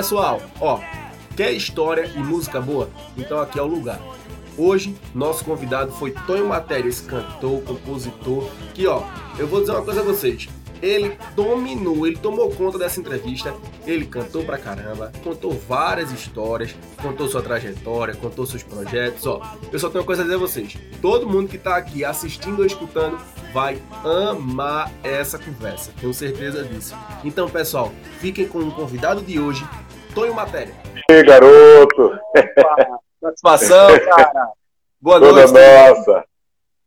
Pessoal, ó, quer história e música boa? Então aqui é o lugar. Hoje, nosso convidado foi Tonho Matéria, esse cantor, compositor, que ó, eu vou dizer uma coisa a vocês. Ele dominou, ele tomou conta dessa entrevista, ele cantou pra caramba, contou várias histórias, contou sua trajetória, contou seus projetos, ó. Eu só tenho uma coisa a dizer a vocês. Todo mundo que tá aqui assistindo ou escutando vai amar essa conversa, tenho certeza disso. Então, pessoal, fiquem com o convidado de hoje, Tonho Matéria. E aí, garoto! Satisfação, cara! Boa Toda noite. nossa!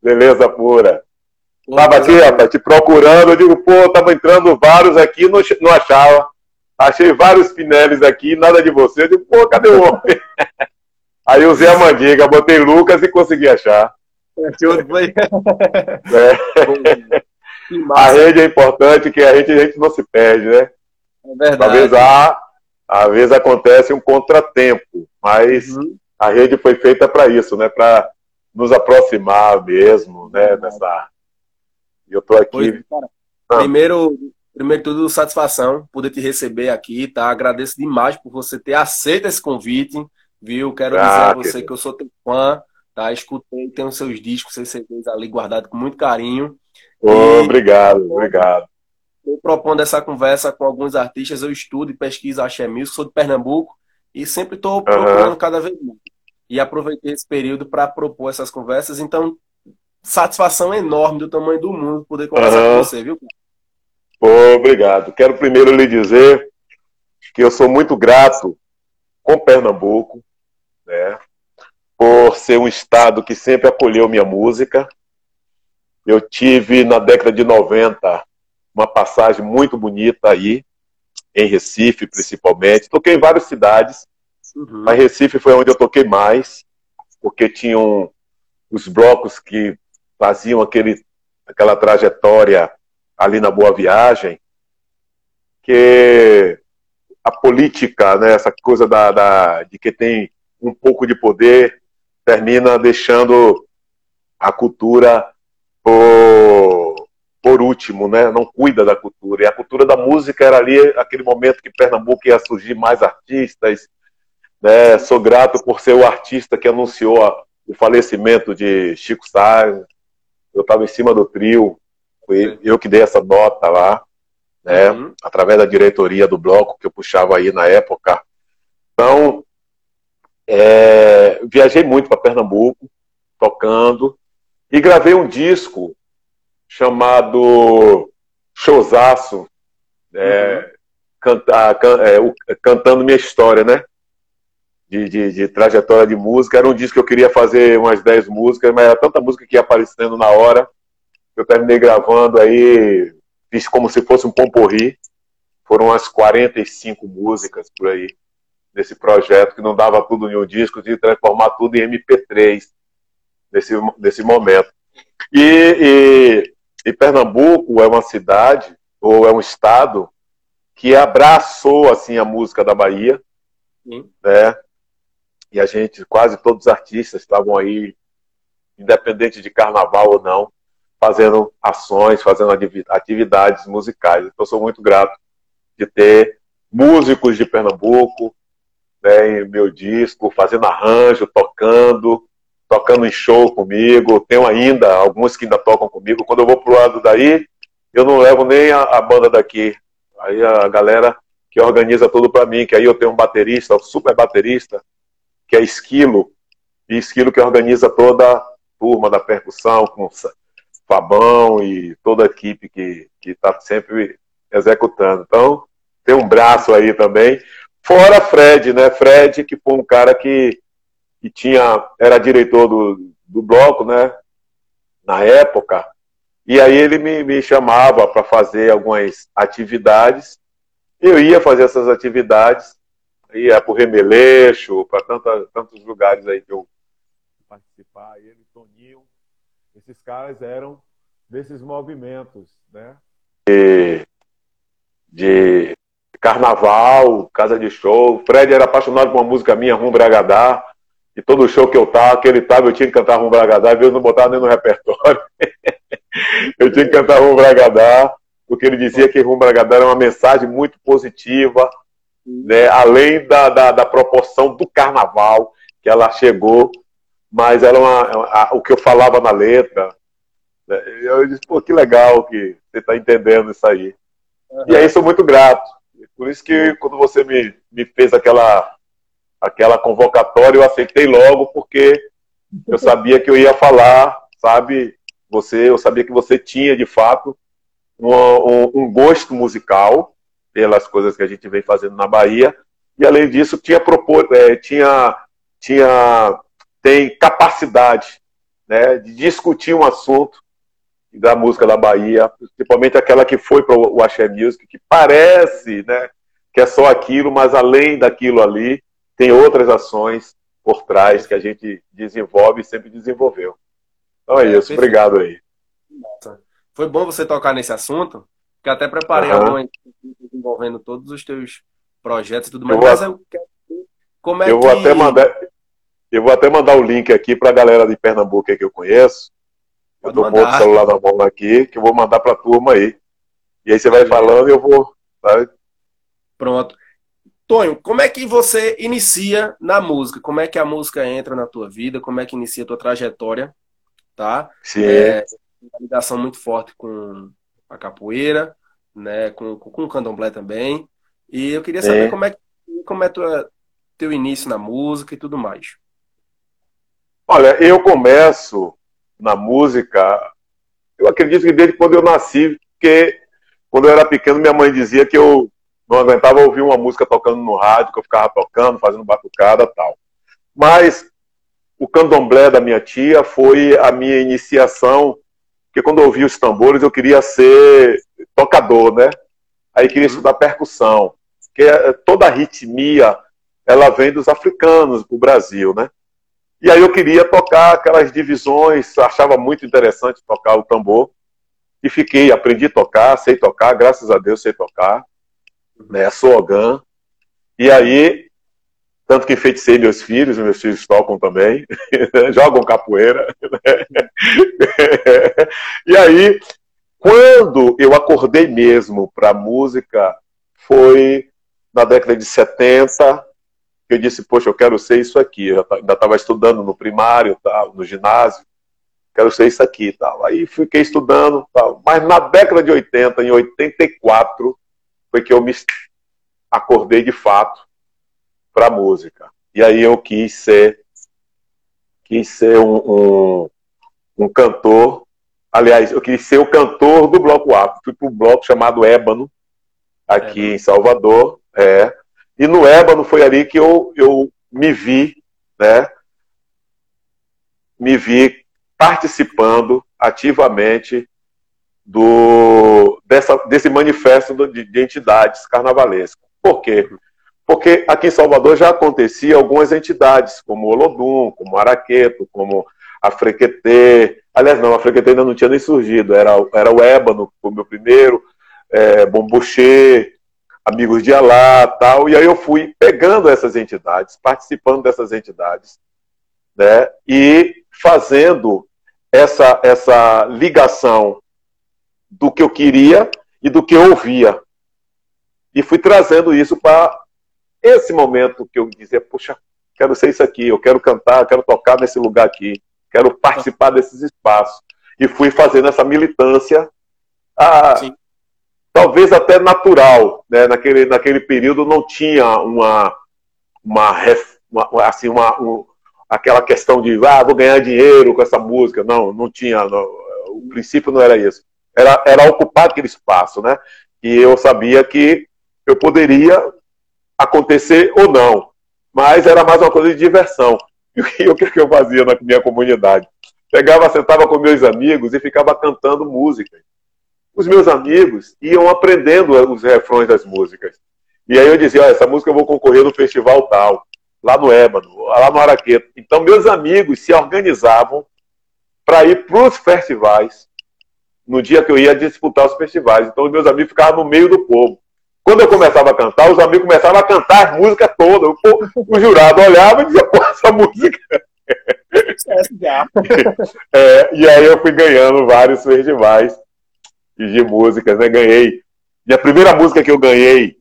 Beleza pura. Tava aqui, rapaz, te procurando, eu digo, pô, tava entrando vários aqui, não, não achava. Achei vários Pinelis aqui, nada de você. Eu digo, pô, cadê o homem? Aí usei a mandiga, botei Lucas e consegui achar. É. A rede é importante, que a gente, a gente não se perde, né? É verdade. Talvez há, às vezes acontece um contratempo, mas uhum. a rede foi feita para isso, né? Para nos aproximar mesmo, né? Nessa. E eu tô aqui. Oi, ah. Primeiro, primeiro tudo, satisfação poder te receber aqui, tá? Agradeço demais por você ter aceito esse convite, viu? Quero ah, dizer a você que, que eu sou teu fã tá? Escutei, tenho seus discos, seus CDs ali guardados com muito carinho. Oh, e, obrigado, obrigado. Estou propondo essa conversa com alguns artistas, eu estudo e pesquiso axé music, sou de Pernambuco e sempre estou procurando uhum. cada vez mais. E aproveitei esse período para propor essas conversas, então satisfação enorme do tamanho do mundo poder conversar uhum. com você, viu? Oh, obrigado. Quero primeiro lhe dizer que eu sou muito grato com Pernambuco, né? por ser um estado que sempre acolheu minha música. Eu tive na década de 90 uma passagem muito bonita aí, em Recife principalmente. Toquei em várias cidades, uhum. mas Recife foi onde eu toquei mais, porque tinham os blocos que faziam aquele, aquela trajetória ali na Boa Viagem, que a política, né, essa coisa da, da, de que tem um pouco de poder, termina deixando a cultura por, último, né? Não cuida da cultura. E a cultura da música era ali aquele momento que Pernambuco ia surgir mais artistas. Né? Sou grato por ser o artista que anunciou a, o falecimento de Chico Sainz. Eu estava em cima do trio, foi eu que dei essa nota lá, né? Uhum. Através da diretoria do bloco que eu puxava aí na época. Então, é, viajei muito para Pernambuco, tocando, e gravei um disco chamado Showzaço, é, uhum. cantar, can, é, cantando minha história, né? De, de, de, trajetória de música. Era um disco que eu queria fazer umas 10 músicas, mas era tanta música que ia aparecendo na hora. Eu terminei gravando aí, fiz como se fosse um pomporri. Foram umas 45 músicas por aí nesse projeto, que não dava tudo em um disco, de transformar tudo em MP3 nesse, nesse momento. E, e, e, Pernambuco é uma cidade, ou é um estado, que abraçou assim a música da Bahia, Sim. né? E a gente, quase todos os artistas estavam aí, independente de carnaval ou não, fazendo ações, fazendo atividades musicais. Então, sou muito grato de ter músicos de Pernambuco, né, em meu disco, fazendo arranjo, tocando, tocando em show comigo. Tenho ainda alguns que ainda tocam comigo. Quando eu vou pro lado daí, eu não levo nem a, a banda daqui. Aí a galera que organiza tudo para mim, que aí eu tenho um baterista, um super baterista, que é Esquilo, e Esquilo que organiza toda a turma da percussão, com Fabão e toda a equipe que está sempre executando. Então, tem um braço aí também. Fora Fred, né? Fred, que foi um cara que, que tinha, era diretor do, do bloco, né? Na época. E aí ele me, me chamava para fazer algumas atividades. Eu ia fazer essas atividades, ia para o Remeleixo, para tantos lugares aí que eu participar. Ele, Toninho, esses caras eram desses movimentos, né? De, de carnaval, casa de show. Fred era apaixonado por uma música minha, Rum Bragadá. E todo show que eu tava, que ele tava, eu tinha que cantar Rum Bragadá, e eu não botava nem no repertório. eu tinha que cantar Rum Bragadá, porque ele dizia que Rum Bragadá era uma mensagem muito positiva, né? além da, da, da, proporção do carnaval que ela chegou, mas era uma, a, o que eu falava na letra. Né? Eu disse, pô, que legal que você está entendendo isso aí. Uhum. E aí sou muito grato. Por isso que quando você me, me fez aquela, aquela convocatória, eu aceitei logo, porque eu sabia que eu ia falar, sabe? Você, eu sabia que você tinha de fato um, um, gosto musical pelas coisas que a gente vem fazendo na Bahia e além disso tinha propor, é, tinha tinha tem capacidade né, de discutir um assunto da música da Bahia, principalmente aquela que foi para o Axé Music, que parece né, que é só aquilo, mas além daquilo ali, tem outras ações por trás que a gente desenvolve e sempre desenvolveu. Então é, é isso, obrigado aí. Foi bom você tocar nesse assunto, que até preparei uhum. algumas envolvendo todos os teus projetos e tudo mais. Eu mas eu quero como é eu que... vou até mandar eu vou até mandar o link aqui para a galera de Pernambuco que eu conheço. Eu tô com o celular na mão aqui, que eu vou mandar para a turma aí. E aí você vai falando e eu vou. Tá? Pronto. Tonho, como é que você inicia na música? Como é que a música entra na tua vida? Como é que inicia a tua trajetória? Tá? Sim. É, uma ligação muito forte com a capoeira, né? Com, com o candomblé também. E eu queria saber como é, como é tua, teu início na música e tudo mais. Olha, eu começo na música, eu acredito que desde quando eu nasci, porque quando eu era pequeno minha mãe dizia que eu não aguentava ouvir uma música tocando no rádio, que eu ficava tocando, fazendo batucada tal. Mas o candomblé da minha tia foi a minha iniciação, porque quando eu ouvia os tambores eu queria ser tocador, né? Aí queria uhum. estudar percussão, porque toda a ritmia ela vem dos africanos do Brasil, né? E aí eu queria tocar aquelas divisões, achava muito interessante tocar o tambor. E fiquei, aprendi a tocar, sei tocar, graças a Deus sei tocar né, slogan. E aí, tanto que enfeiticei meus filhos, meus filhos tocam também, jogam capoeira. Né? e aí, quando eu acordei mesmo para a música, foi na década de 70, que eu disse, poxa, eu quero ser isso aqui. Eu ainda estava estudando no primário, tal, no ginásio, quero ser isso aqui tal. Aí fiquei estudando, tal. mas na década de 80, em 84, foi que eu me acordei de fato para a música. E aí eu quis ser, quis ser um, um, um, cantor. Aliás, eu quis ser o cantor do Bloco A. Fui para um bloco chamado Ébano, aqui é, em Salvador. É. E no Ébano foi ali que eu, eu me vi, né? Me vi participando ativamente do, dessa, desse manifesto de, de entidades carnavalescas. Por quê? Porque aqui em Salvador já acontecia algumas entidades, como Olodum, como Araqueto, como a Frequetê. Aliás, não, a Frequetê ainda não tinha nem surgido, era, era o Ébano, o meu primeiro, é, Bombuchê, Amigos de Alá, tal. E aí eu fui pegando essas entidades, participando dessas entidades, né, e fazendo essa, essa ligação do que eu queria e do que eu ouvia. E fui trazendo isso para esse momento que eu dizia, puxa, quero ser isso aqui, eu quero cantar, quero tocar nesse lugar aqui, quero participar desses espaços. E fui fazendo essa militância, a, talvez até natural, né? naquele, naquele período não tinha uma, uma, uma assim, uma, um, aquela questão de, ah, vou ganhar dinheiro com essa música, não, não tinha, não, o princípio não era isso era, era ocupar aquele espaço, né? E eu sabia que eu poderia acontecer ou não, mas era mais uma coisa de diversão. E o que, que eu fazia na minha comunidade? Pegava, sentava com meus amigos e ficava cantando música. Os meus amigos iam aprendendo os refrões das músicas. E aí eu dizia, oh, essa música eu vou concorrer no festival tal, lá no Ébano, lá no Araqueto. Então meus amigos se organizavam para ir para os festivais no dia que eu ia disputar os festivais. Então, os meus amigos ficavam no meio do povo. Quando eu começava a cantar, os amigos começavam a cantar as músicas todas. O, o jurado olhava e dizia, pô, essa música. é, e aí eu fui ganhando vários festivais de músicas, né? Ganhei. E a primeira música que eu ganhei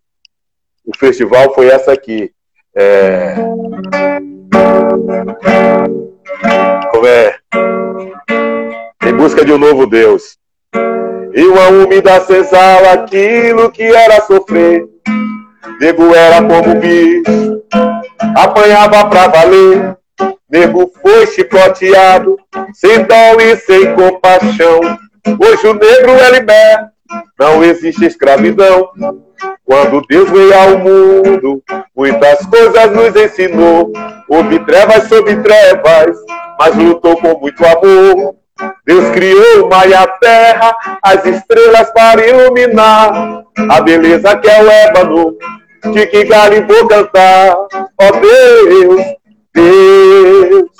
o festival foi essa aqui. É... Como é? Em busca de um novo Deus. E uma úmida senzala, aquilo que era sofrer. Nego era como bicho, apanhava pra valer. Nego foi chicoteado, sem dó e sem compaixão. Hoje o negro é liberto, não existe escravidão. Quando Deus veio ao mundo, muitas coisas nos ensinou. Houve trevas sobre trevas, mas lutou com muito amor. Deus criou o mar e a terra, as estrelas para iluminar. A beleza que é o ébano, de que galho vou cantar. Ó oh Deus, Deus,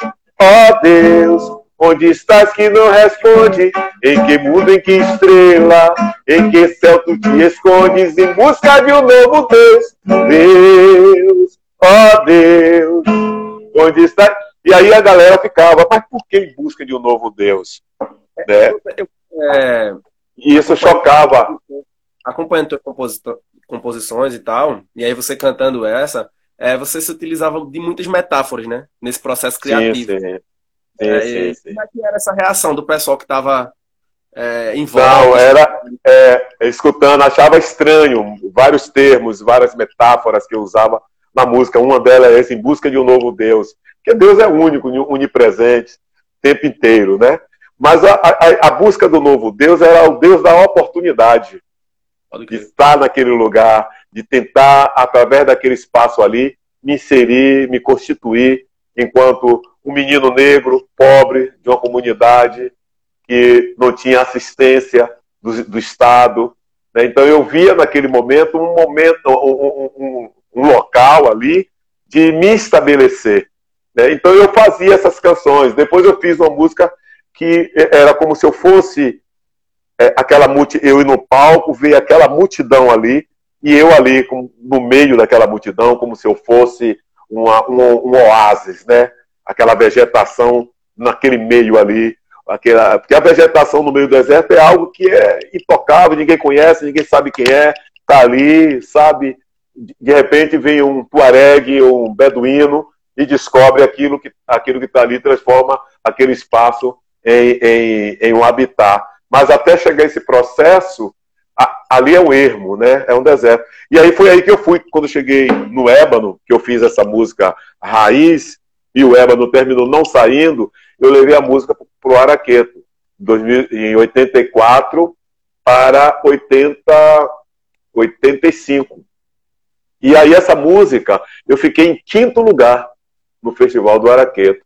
ó oh Deus, onde estás que não responde? Em que mundo, em que estrela, em que céu tu te escondes em busca de um novo Deus? Deus, ó oh Deus, onde está? E aí a galera ficava, mas por que em busca de um novo Deus? Né? É, e isso chocava. Acompanhando tuas composições e tal, e aí você cantando essa, é, você se utilizava de muitas metáforas, né? Nesse processo criativo. Sim, sim. Sim, é, sim, sim. Como é que era essa reação do pessoal que estava é, em volta? Não, era é, escutando, achava estranho vários termos, várias metáforas que eu usava na música. Uma delas é essa, em busca de um novo Deus. Porque Deus é único, onipresente, o tempo inteiro, né? Mas a, a, a busca do novo Deus era o Deus da oportunidade de estar naquele lugar, de tentar, através daquele espaço ali, me inserir, me constituir enquanto um menino negro, pobre, de uma comunidade que não tinha assistência do, do Estado. Né? Então eu via naquele momento um momento, um, um, um local ali de me estabelecer. Né? Então eu fazia essas canções. Depois eu fiz uma música que era como se eu fosse é, aquela multidão, eu ir no palco, ver aquela multidão ali, e eu ali no meio daquela multidão, como se eu fosse uma, um, um oásis, né? Aquela vegetação naquele meio ali, aquela, porque a vegetação no meio do deserto é algo que é intocável, ninguém conhece, ninguém sabe quem é, tá ali, sabe? De repente vem um tuareg um beduíno e descobre aquilo que aquilo que está ali, transforma aquele espaço em, em, em um habitat. Mas até chegar esse processo, ali é um ermo, né? É um deserto. E aí foi aí que eu fui, quando eu cheguei no Ébano, que eu fiz essa música Raiz, e o Ébano terminou não saindo, eu levei a música para o Araqueto, em 84 para 80, 85. E aí essa música, eu fiquei em quinto lugar no Festival do Araqueto.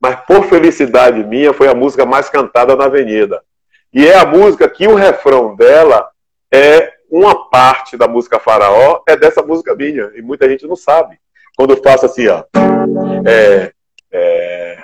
Mas por felicidade minha, foi a música mais cantada na Avenida. E é a música que o refrão dela é uma parte da música Faraó, é dessa música minha. E muita gente não sabe. Quando eu faço assim, ó. É. é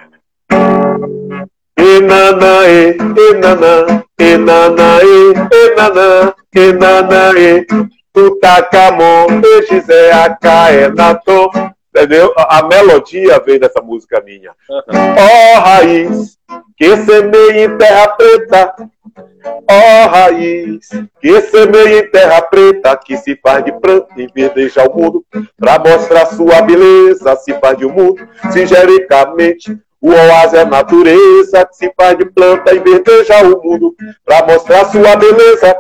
Enanae, enana, enanae, enana, enanae, tutacamon, exizé, acaenato. Entendeu? A, a melodia vem dessa música minha. Ó oh, raiz, que semeia em terra preta, Ó oh, raiz, que semeia em terra preta, que se faz de planta e verdeja o mundo, pra mostrar sua beleza, se faz de um mundo, singericamente. O oásis é natureza, que se faz de planta e verdeja o mundo, pra mostrar sua beleza,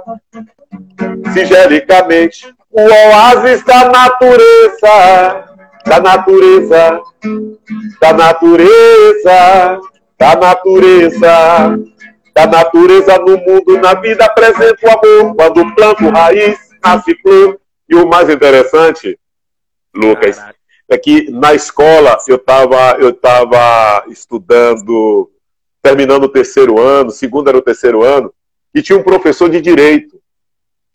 singericamente. O oásis da natureza, da natureza, da natureza, da natureza da natureza no mundo, na vida apresenta o amor. Quando planto raiz, nasce flor. E o mais interessante, Lucas, Caraca. é que na escola eu estava eu tava estudando, terminando o terceiro ano, segundo era o terceiro ano, e tinha um professor de direito.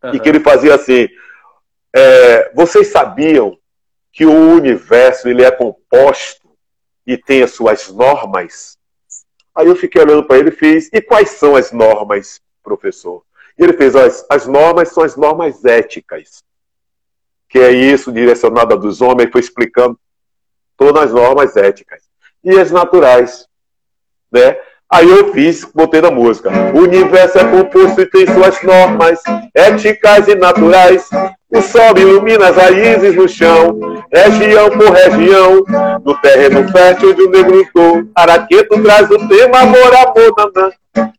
Uhum. E que ele fazia assim: é, vocês sabiam que o universo ele é composto e tem as suas normas? Aí eu fiquei olhando para ele e fiz: e quais são as normas, professor? E ele fez: as, as normas são as normas éticas, que é isso, direcionada dos homens, foi explicando todas as normas éticas. E as naturais, né? Aí eu fiz, botei na música. O universo é composto e tem suas normas éticas e naturais. O sol ilumina as raízes no chão, região por região, no terreno fértil o negro lutou. Araqueto traz o tema amor, amor, nanã.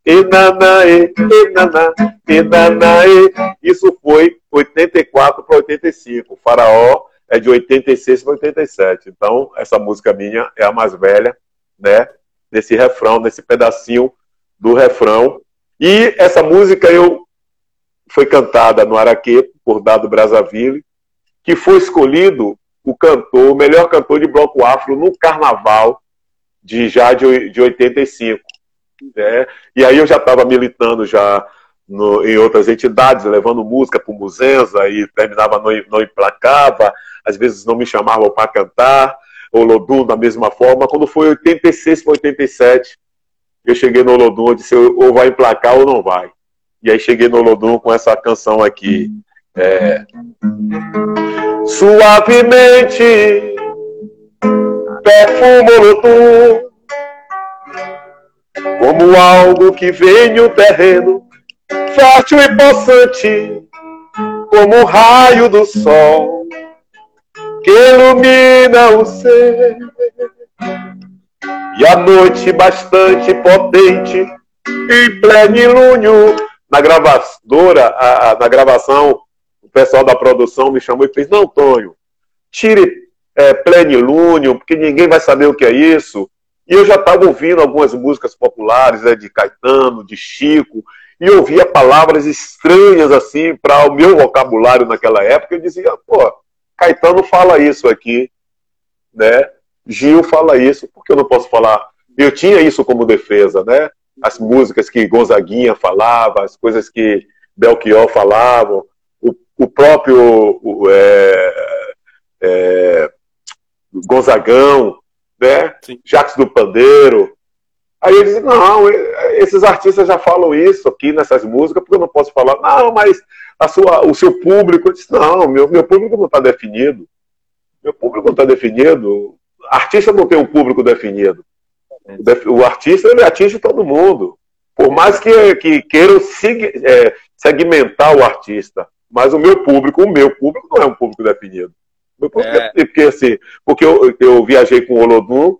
E nanã, e, e nanã, e nanã, e. Isso foi 84 para 85. O Faraó é de 86 para 87. Então, essa música minha é a mais velha, né? Nesse refrão, nesse pedacinho do refrão. E essa música eu foi cantada no Araqueto por Dado Brazzaville, que foi escolhido o cantor, o melhor cantor de bloco afro no carnaval de já de, de 85. Né? E aí eu já estava militando já no, em outras entidades, levando música para o Muzenza e terminava, não, não emplacava, às vezes não me chamavam para cantar, o Lodum da mesma forma. Quando foi 86 para 87, eu cheguei no Lodum e disse, ou vai emplacar ou não vai. E aí cheguei no Lodum com essa canção aqui. É... Suavemente perfumo Lodum como algo que vem no terreno, fértil e possante, como o raio do sol que ilumina o ser. E a noite bastante potente, em plenilúnio, na gravadora, a, a, na gravação, o pessoal da produção me chamou e fez, não, Tonho, tire é, plenilúnio, porque ninguém vai saber o que é isso. E eu já estava ouvindo algumas músicas populares né, de Caetano, de Chico, e ouvia palavras estranhas assim para o meu vocabulário naquela época. Eu dizia, pô, Caetano fala isso aqui, né? Gil fala isso, por que eu não posso falar? Eu tinha isso como defesa, né? As músicas que Gonzaguinha falava, as coisas que Belchior falavam, o, o próprio o, é, é, Gonzagão, né? Jacques do Pandeiro. Aí ele disse, não, esses artistas já falam isso aqui nessas músicas, porque eu não posso falar, não, mas a sua, o seu público, eu disse, não, meu, meu público não está definido. Meu público não está definido. Artista não tem um público definido. O artista ele atinge todo mundo. Por mais que, que queiram é, segmentar o artista. Mas o meu público, o meu público não é um público definido. Público é. é. Porque, assim, porque eu, eu viajei com o Olodum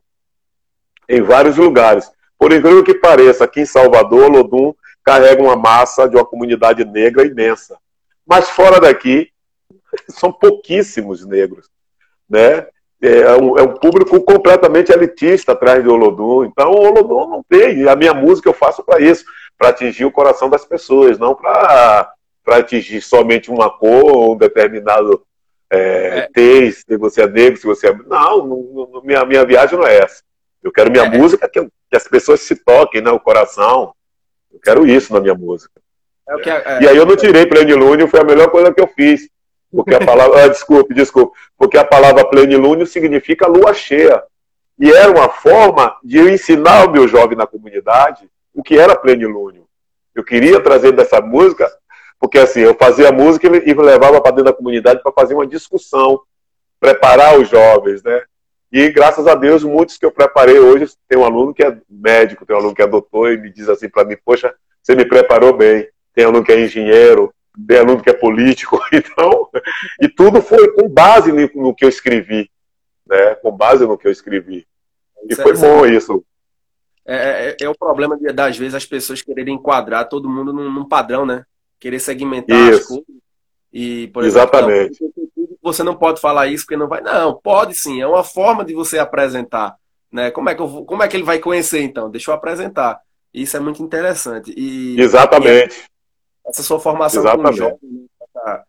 em vários lugares. Por incrível que pareça, aqui em Salvador, o Olodum carrega uma massa de uma comunidade negra imensa. Mas fora daqui, são pouquíssimos negros. Né? É, é um, é um, público completamente elitista atrás do Olodum. Então, o Olodum não tem. A minha música eu faço para isso, para atingir o coração das pessoas, não para atingir somente uma cor, um determinado é, é. se você é negro, se você é. Não, não, não minha, minha viagem não é essa. Eu quero minha é. música que, que, as pessoas se toquem, né, o coração. Eu quero isso na minha música. É e aí eu não tirei plenilúnio, foi a melhor coisa que eu fiz. Porque a palavra. ah, desculpe, desculpe. Porque a palavra plenilúnio significa lua cheia. E era uma forma de eu ensinar o meu jovem na comunidade o que era plenilúnio. Eu queria trazer dessa música, porque assim, eu fazia música e levava para dentro da comunidade para fazer uma discussão, preparar os jovens, né? E graças a Deus, muitos que eu preparei hoje, tem um aluno que é médico, tem um aluno que é doutor e me diz assim para mim, poxa, você me preparou bem. Tem um aluno que é engenheiro, tem aluno que é político, então, e tudo foi com base no, que eu escrevi, né? Com base no que eu escrevi. E foi bom isso. É, é, é, o problema de, das vezes as pessoas quererem enquadrar todo mundo num, num padrão, né? Querer segmentar isso. as coisas. E, por exemplo, Exatamente. Não, você não pode falar isso porque não vai. Não, pode sim. É uma forma de você apresentar. Né? Como, é que eu, como é que ele vai conhecer, então? Deixa eu apresentar. Isso é muito interessante. E, Exatamente. Essa sua formação Exatamente. com o jovem, a,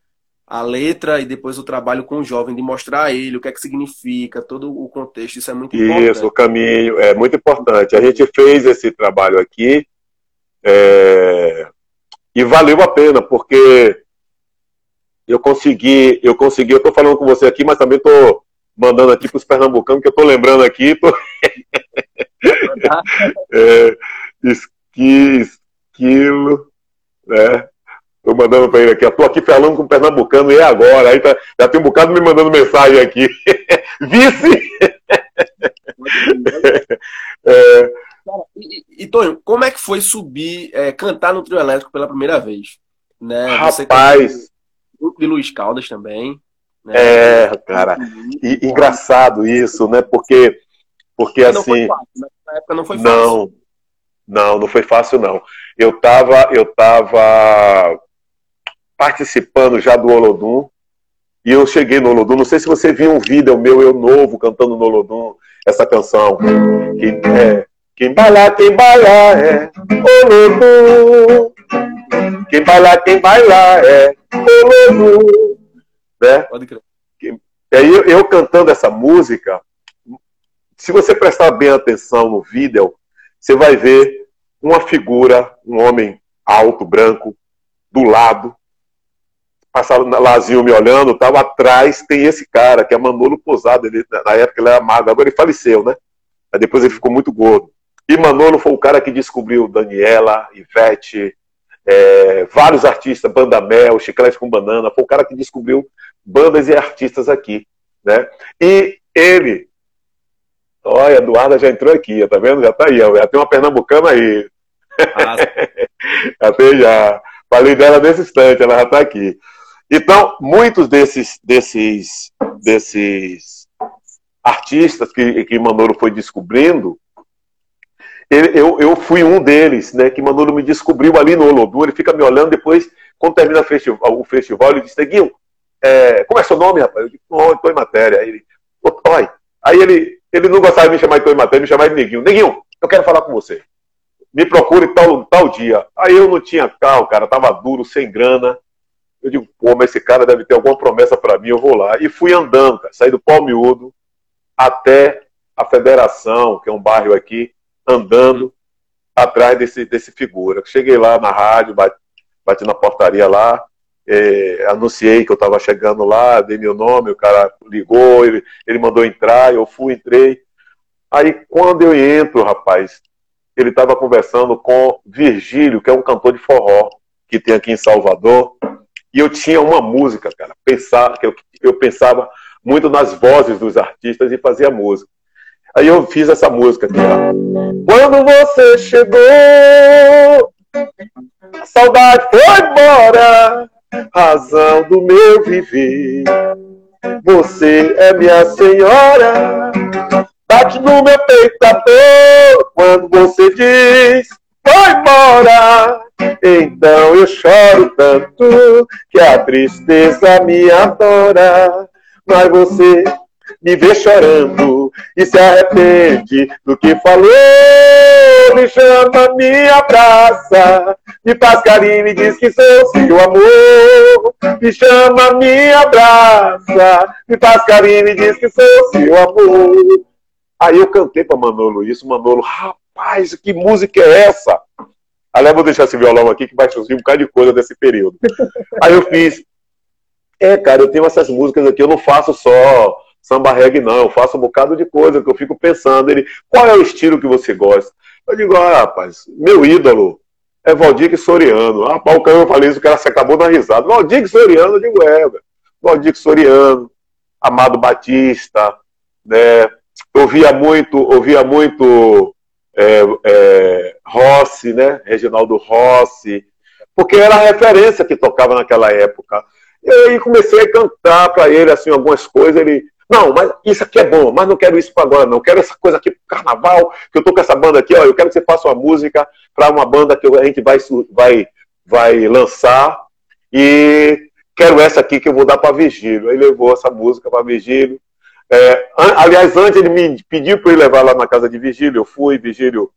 a, letra e depois o trabalho com o jovem, de mostrar a ele o que é que significa, todo o contexto, isso é muito importante. Isso, o caminho, é muito importante. A gente fez esse trabalho aqui é, e valeu a pena, porque eu consegui, eu consegui, eu estou falando com você aqui, mas também estou mandando aqui para os pernambucanos, que eu estou lembrando aqui. Tô... é, esquilo, né? Tô mandando para ele aqui, eu tô aqui falando com o pernambucano e é agora. Aí tá, já tem um bocado me mandando mensagem aqui. Vice! é... E, e, Tonho, como é que foi subir, é, cantar no trio elétrico pela primeira vez? Né? Rapaz, de Luiz Caldas também. Né? É, cara. E, engraçado isso, né? Porque, porque assim. Não foi fácil, né? Na época não foi fácil. Não, não, não foi fácil, não. Eu tava, eu tava participando já do Olodum. E eu cheguei no Olodum. Não sei se você viu um vídeo meu, eu novo, cantando no Olodum, essa canção. Que é. Quem bailar, quem bailar é Olodum. Quem bailar, quem bailar é Olodum. Né? Pode crer. E aí eu, eu cantando essa música, se você prestar bem atenção no vídeo, você vai ver uma figura, um homem alto, branco, do lado, passava Lazinho me olhando, tava atrás, tem esse cara, que é Manolo Posado, ele, na época ele era magro, agora ele faleceu, né? Aí depois ele ficou muito gordo. E Manolo foi o cara que descobriu Daniela, Ivete, é, vários artistas, Banda Mel, Chiclete com Banana, foi o cara que descobriu bandas e artistas aqui, né? E ele Olha, Eduarda já entrou aqui, tá vendo? Já tá aí, já tem uma pernambucana aí. Ah, Até já. Falei dela nesse instante, ela já tá aqui. Então, muitos desses, desses, desses artistas que, que Manolo foi descobrindo, ele, eu, eu fui um deles, né? Que Manolo me descobriu ali no Olodum. Ele fica me olhando depois, quando termina o festival, o festival ele diz, Teguinho, é, como é seu nome, rapaz? Eu digo, oh, estou em matéria. Aí ele, oi. Aí ele, ele não gostava de me chamar de Tony Matheus, me chamava de Neguinho. Neguinho, eu quero falar com você. Me procure tal, tal dia. Aí eu não tinha carro, cara, tava duro, sem grana. Eu digo, pô, mas esse cara deve ter alguma promessa para mim, eu vou lá. E fui andando, cara, saí do Palmiúdo até a Federação, que é um bairro aqui, andando atrás desse, desse figura. Cheguei lá na rádio, bati, bati na portaria lá, é, anunciei que eu estava chegando lá, dei meu nome, o cara ligou, ele, ele mandou entrar, eu fui, entrei. Aí quando eu entro, rapaz, ele estava conversando com Virgílio, que é um cantor de forró que tem aqui em Salvador, e eu tinha uma música, cara, pensar, que eu, eu pensava muito nas vozes dos artistas e fazia música. Aí eu fiz essa música aqui, ó. Quando você chegou, a saudade foi embora razão do meu viver. Você é minha senhora, bate no meu peito a dor quando você diz vai embora. Então eu choro tanto que a tristeza me adora. Mas você me vê chorando e se arrepende do que falou. Me chama, me abraça, me faz carinho e diz que sou seu amor. Me chama, me abraça, me faz carinho e diz que sou seu amor. Aí eu cantei para Manolo isso, Manolo, rapaz, que música é essa? Aliás, vou deixar esse violão aqui que vai surgir um bocado de coisa desse período. Aí eu fiz, é, cara, eu tenho essas músicas aqui, eu não faço só samba reggae, não. Eu faço um bocado de coisa que eu fico pensando. Ele, qual é o estilo que você gosta? Eu digo, ah, rapaz, meu ídolo é Valdir Soriano. Ah, pau, eu falei isso, o cara se acabou na risada. Valdir Soriano, eu digo, é, Valdir Soriano, Amado Batista, né? Ouvia muito, ouvia muito é, é, Rossi, né? Reginaldo Rossi, porque era a referência que tocava naquela época. E aí comecei a cantar para ele assim algumas coisas, ele não, mas isso aqui é bom, mas não quero isso para agora, não. Quero essa coisa aqui pro carnaval, que eu tô com essa banda aqui, ó. Eu quero que você faça uma música para uma banda que a gente vai, vai, vai lançar. E quero essa aqui que eu vou dar para Virgílio. Aí levou essa música para Virgílio. É, aliás, antes ele me pediu para ir levar lá na casa de Virgílio. Eu fui, Virgílio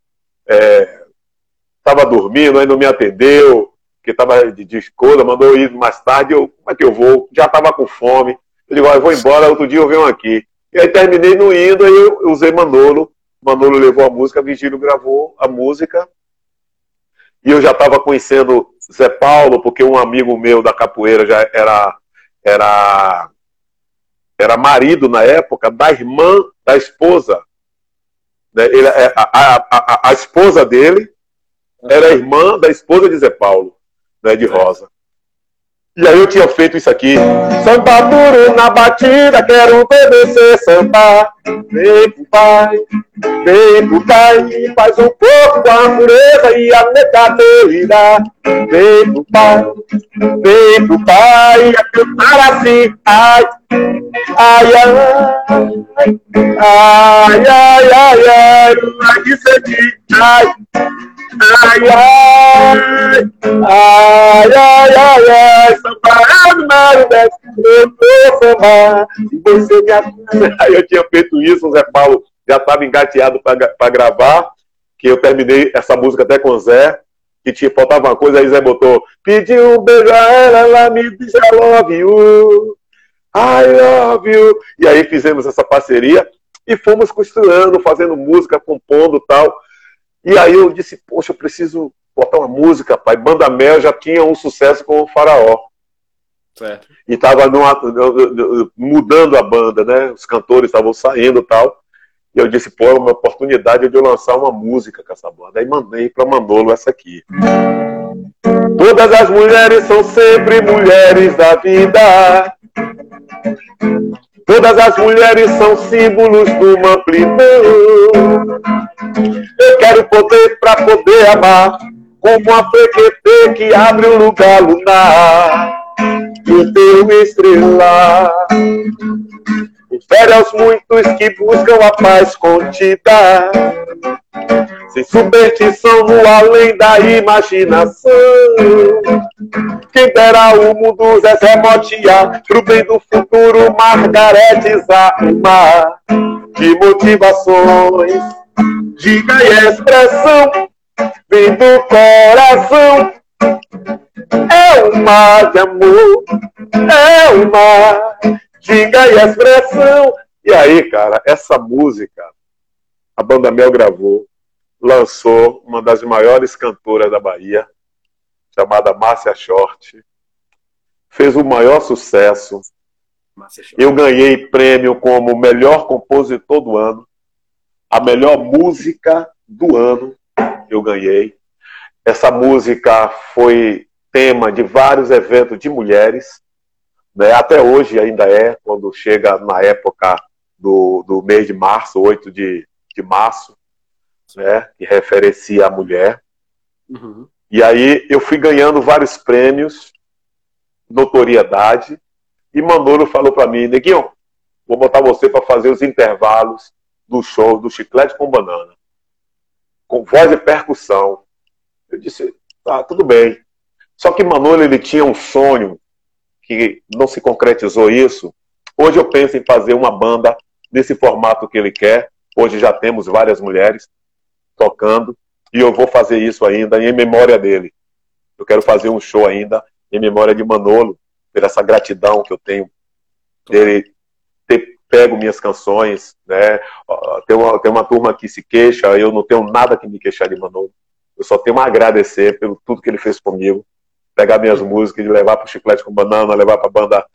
estava é, dormindo, aí não me atendeu, porque estava de, de escola, mandou ir mais tarde. Eu, como é que eu vou? Já estava com fome. Eu ah, eu vou embora, outro dia eu venho aqui. E aí terminei no indo, aí eu usei Manolo. Manolo levou a música, Vigílio gravou a música. E eu já estava conhecendo Zé Paulo, porque um amigo meu da capoeira já era, era, era marido na época da irmã da esposa. Né? Ele, é, a, a, a, a esposa dele era irmã da esposa de Zé Paulo, né, de Rosa. E aí eu tinha feito isso aqui. Samba duro na batida, quero obedecer samba. Vem pro pai, vem pro pai, faz um pouco com a pureza e a negativa. Vem pro pai, vem pro pai, a cantar assim. Ai, ai, ai, ai, ai, ai, ai, sede, ai. Ai, ai, ai, ai, ai, ai, sambarado, Maribete, eu tô samba, e você me acusa. Eu tinha feito isso, o Zé Paulo já estava engateado para gravar, que eu terminei essa música até com o Zé, que tinha, faltava uma coisa, aí Zé botou, pediu um beijo a ela, ela me disse I love you, I love you. E aí fizemos essa parceria e fomos costurando, fazendo música, compondo tal. E aí eu disse, poxa, eu preciso botar uma música, pai. Banda Mel já tinha um sucesso com o Faraó. Certo. E estava mudando a banda, né? Os cantores estavam saindo e tal. E eu disse, pô, é uma oportunidade de eu lançar uma música com essa banda. Aí mandei para Manolo essa aqui. Todas as mulheres são sempre mulheres da vida. Todas as mulheres são símbolos de uma amplidão. Eu quero poder para poder amar, como a frequete que abre um lugar lunar. O teu estrelar confere aos muitos que buscam a paz contida sem superstição no além da imaginação. Quem dera o mundo Zezé Motia, pro bem do futuro margaretizar o mar de motivações, diga e expressão, vem do coração. É um mar de amor, é um mar, diga e expressão. E aí, cara, essa música a Banda Mel gravou, lançou uma das maiores cantoras da Bahia, chamada Márcia Short. Fez o maior sucesso. Eu ganhei prêmio como melhor compositor do ano, a melhor música do ano. Eu ganhei. Essa música foi tema de vários eventos de mulheres. Né? Até hoje ainda é, quando chega na época do, do mês de março, 8 de, de março, né, que referencia a mulher. Uhum. E aí eu fui ganhando vários prêmios, notoriedade, e Manolo falou para mim, Neguinho, vou botar você para fazer os intervalos do show do Chiclete com Banana, com voz e percussão. Eu disse, tá, tudo bem. Só que Manolo ele tinha um sonho que não se concretizou isso. Hoje eu penso em fazer uma banda nesse formato que ele quer, Hoje já temos várias mulheres tocando e eu vou fazer isso ainda em memória dele. Eu quero fazer um show ainda em memória de Manolo, por essa gratidão que eu tenho dele ter pego minhas canções, né? Tem uma, tem uma turma que se queixa, eu não tenho nada que me queixar de Manolo. Eu só tenho a agradecer pelo tudo que ele fez comigo. Pegar minhas músicas e levar para Chiclete com Banana, levar para a banda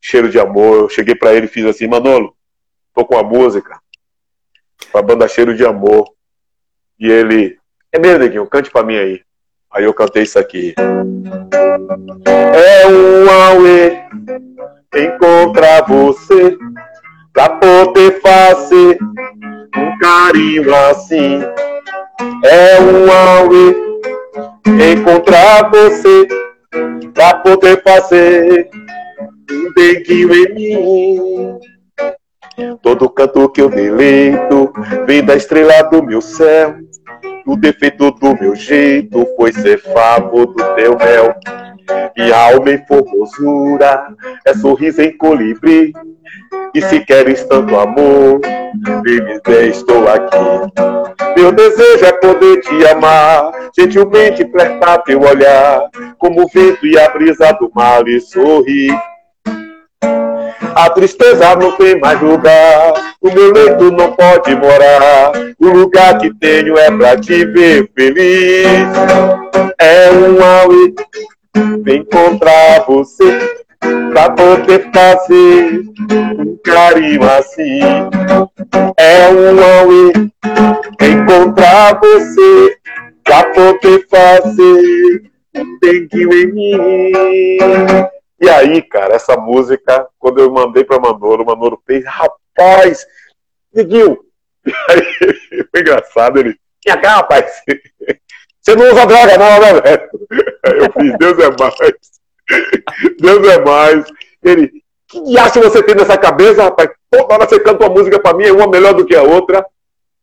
Cheiro de Amor. Eu cheguei para ele e fiz assim, Manolo, tô com a música, com a banda Cheiro de Amor. E ele, é mesmo, Neguinho, cante pra mim aí. Aí eu cantei isso aqui. É um auê encontrar você pra poder fazer um carinho assim. É um auê encontrar você pra poder fazer um denguinho em mim. Todo canto que eu deleito vem da estrela do meu céu. O defeito do meu jeito foi ser favo do teu mel. E alma em formosura é sorriso em colibri. E se queres tanto amor, vem bem, estou aqui. Meu desejo é poder te amar, gentilmente flertar teu olhar, como o vento e a brisa do mar e sorrir. A tristeza não tem mais lugar, o meu leito não pode morar. O lugar que tenho é pra te ver feliz. É um auê encontrar você pra poder fazer um carinho assim. É um auê encontrar você pra poder fazer um denguinho em mim. aí, cara, essa música, quando eu mandei pra Manolo, o Manolo fez, rapaz, Miguel. Aí, foi engraçado, ele, cá, rapaz, você não usa droga não, né? Aí eu fiz, Deus é mais. Deus é mais. Ele, que diacho você tem nessa cabeça, rapaz? Toda hora você canta uma música pra mim, uma melhor do que a outra.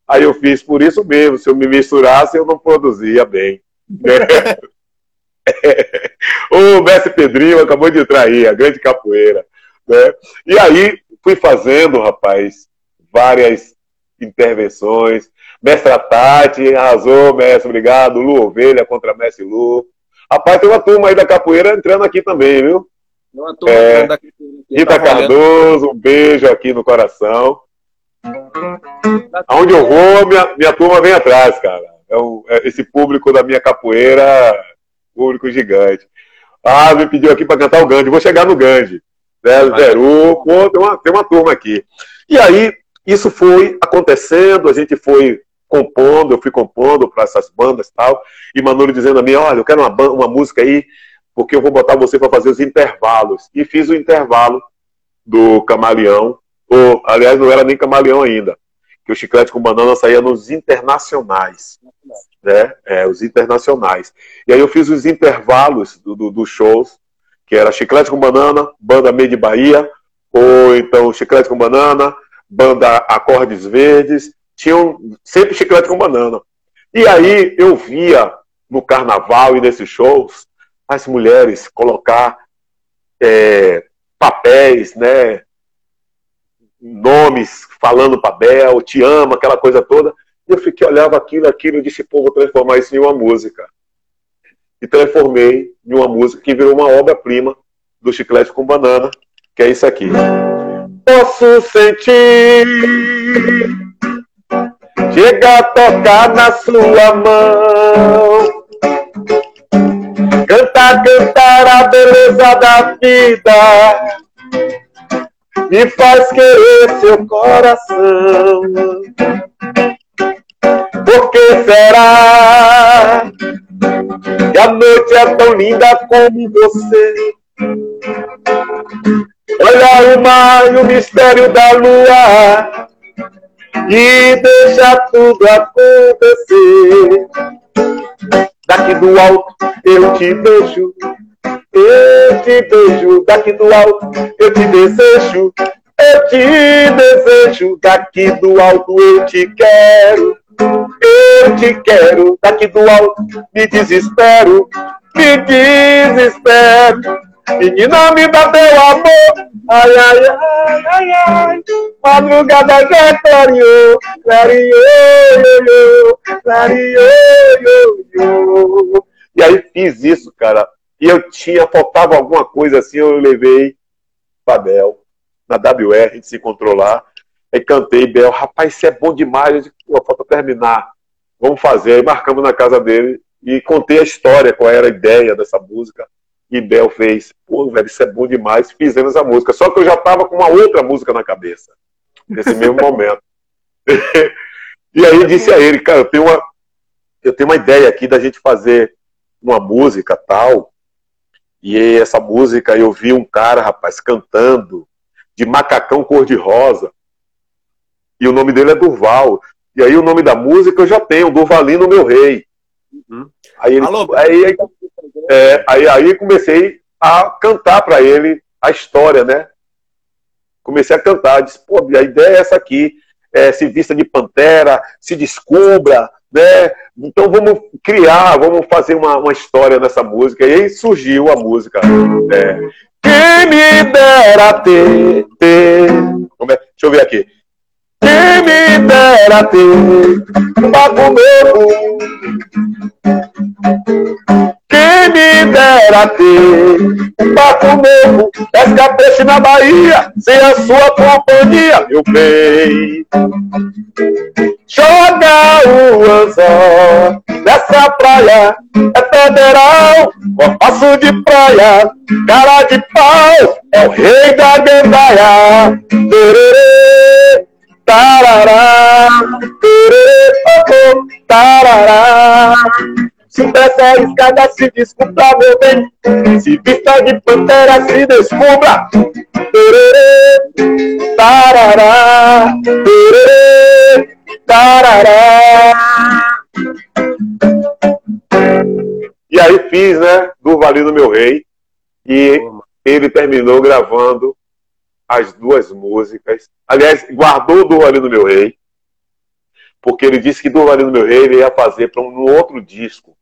Aí eu fiz por isso mesmo. Se eu me misturasse, eu não produzia bem. o Mestre Pedrinho acabou de trair a grande capoeira. Né? E aí fui fazendo, rapaz, várias intervenções. Mestre Tati, arrasou, mestre, obrigado. Lu Ovelha contra Mestre Lu. Rapaz, tem uma turma aí da capoeira entrando aqui também, viu? Uma turma é, da. Rita tá Cardoso, um beijo aqui no coração. Aonde eu vou, minha, minha turma vem atrás, cara. É, um, é esse público da minha capoeira, público gigante. Ah, me pediu aqui para cantar o Gandhi. Vou chegar no Gandhi. Né? Zeru, pô, tem uma, tem uma turma aqui. E aí, isso foi acontecendo, a gente foi compondo, eu fui compondo para essas bandas e tal, e Manolo dizendo a mim, olha, eu quero uma, uma música aí, porque eu vou botar você para fazer os intervalos. E fiz o intervalo do Camaleão, ou, aliás, não era nem Camaleão ainda, que o Chiclete com Banana saía nos internacionais, né? É, os internacionais. E aí eu fiz os intervalos dos do, do shows, que era Chiclete com Banana, Banda Made Bahia, ou então Chiclete com Banana, Banda Acordes Verdes, tinham sempre chiclete com banana. E aí eu via no carnaval e nesses shows as mulheres colocar é, papéis, né, nomes falando para Bel, te amo, aquela coisa toda. E eu fiquei, olhava aquilo, aquilo, e disse, pô, vou transformar isso em uma música. E transformei em uma música que virou uma obra-prima do Chiclete com Banana, que é isso aqui. Posso sentir chega a tocar na sua mão. Cantar, cantar a beleza da vida, me faz querer seu coração. Por que será que a noite é tão linda como você? Olha o mar e o mistério da lua e deixa tudo acontecer. Daqui do alto eu te beijo, eu te beijo. Daqui do alto eu te desejo, eu te desejo. Daqui do alto eu te quero, eu te quero. Daqui do alto me desespero, me desespero. Menina, me dá teu amor. Ai, ai, ai, ai, ai. Madrugada já clareou. Clareou, clareou, E aí fiz isso, cara. E eu tinha, faltava alguma coisa assim, eu levei pra Bel. Na WR, a gente se encontrou lá. Aí cantei, Bel, rapaz, isso é bom demais. Eu disse, falta terminar. Vamos fazer. Aí marcamos na casa dele e contei a história, qual era a ideia dessa música. E Bel fez, pô, velho, isso é bom demais, fizemos a música. Só que eu já tava com uma outra música na cabeça, nesse mesmo momento. e aí disse a ele, cara, eu tenho uma, eu tenho uma ideia aqui da gente fazer uma música tal. E essa música eu vi um cara, rapaz, cantando de macacão cor-de-rosa. E o nome dele é Durval. E aí o nome da música eu já tenho, Durvalino Meu Rei. Uhum. Aí, ele, Alô, aí, aí, é, aí, aí comecei a cantar para ele a história, né? Comecei a cantar, disse, pô, a ideia é essa aqui, é, se vista de pantera, se descubra, né? Então vamos criar, vamos fazer uma, uma história nessa música. E aí surgiu a música. É, Quem me dera ter, ter. É? Deixa eu ver aqui. Quem me dera ter um baco novo quem me dera ter um barco novo, pesca peixe na Bahia, sem a sua companhia, meu bem. Joga o anzol nessa praia, é federal, compasso de praia, cara de pau, é o rei da gandaia. Tererê, tarará, tererê, tarará. Se a escada, se desculpa, meu bem. Se vista de pantera, se descubra. Tarará, tarará. E aí fiz, né, do Valido Meu Rei. E ele terminou gravando as duas músicas. Aliás, guardou do Valido Meu Rei. Porque ele disse que do Valido Meu Rei ele ia fazer para um outro disco.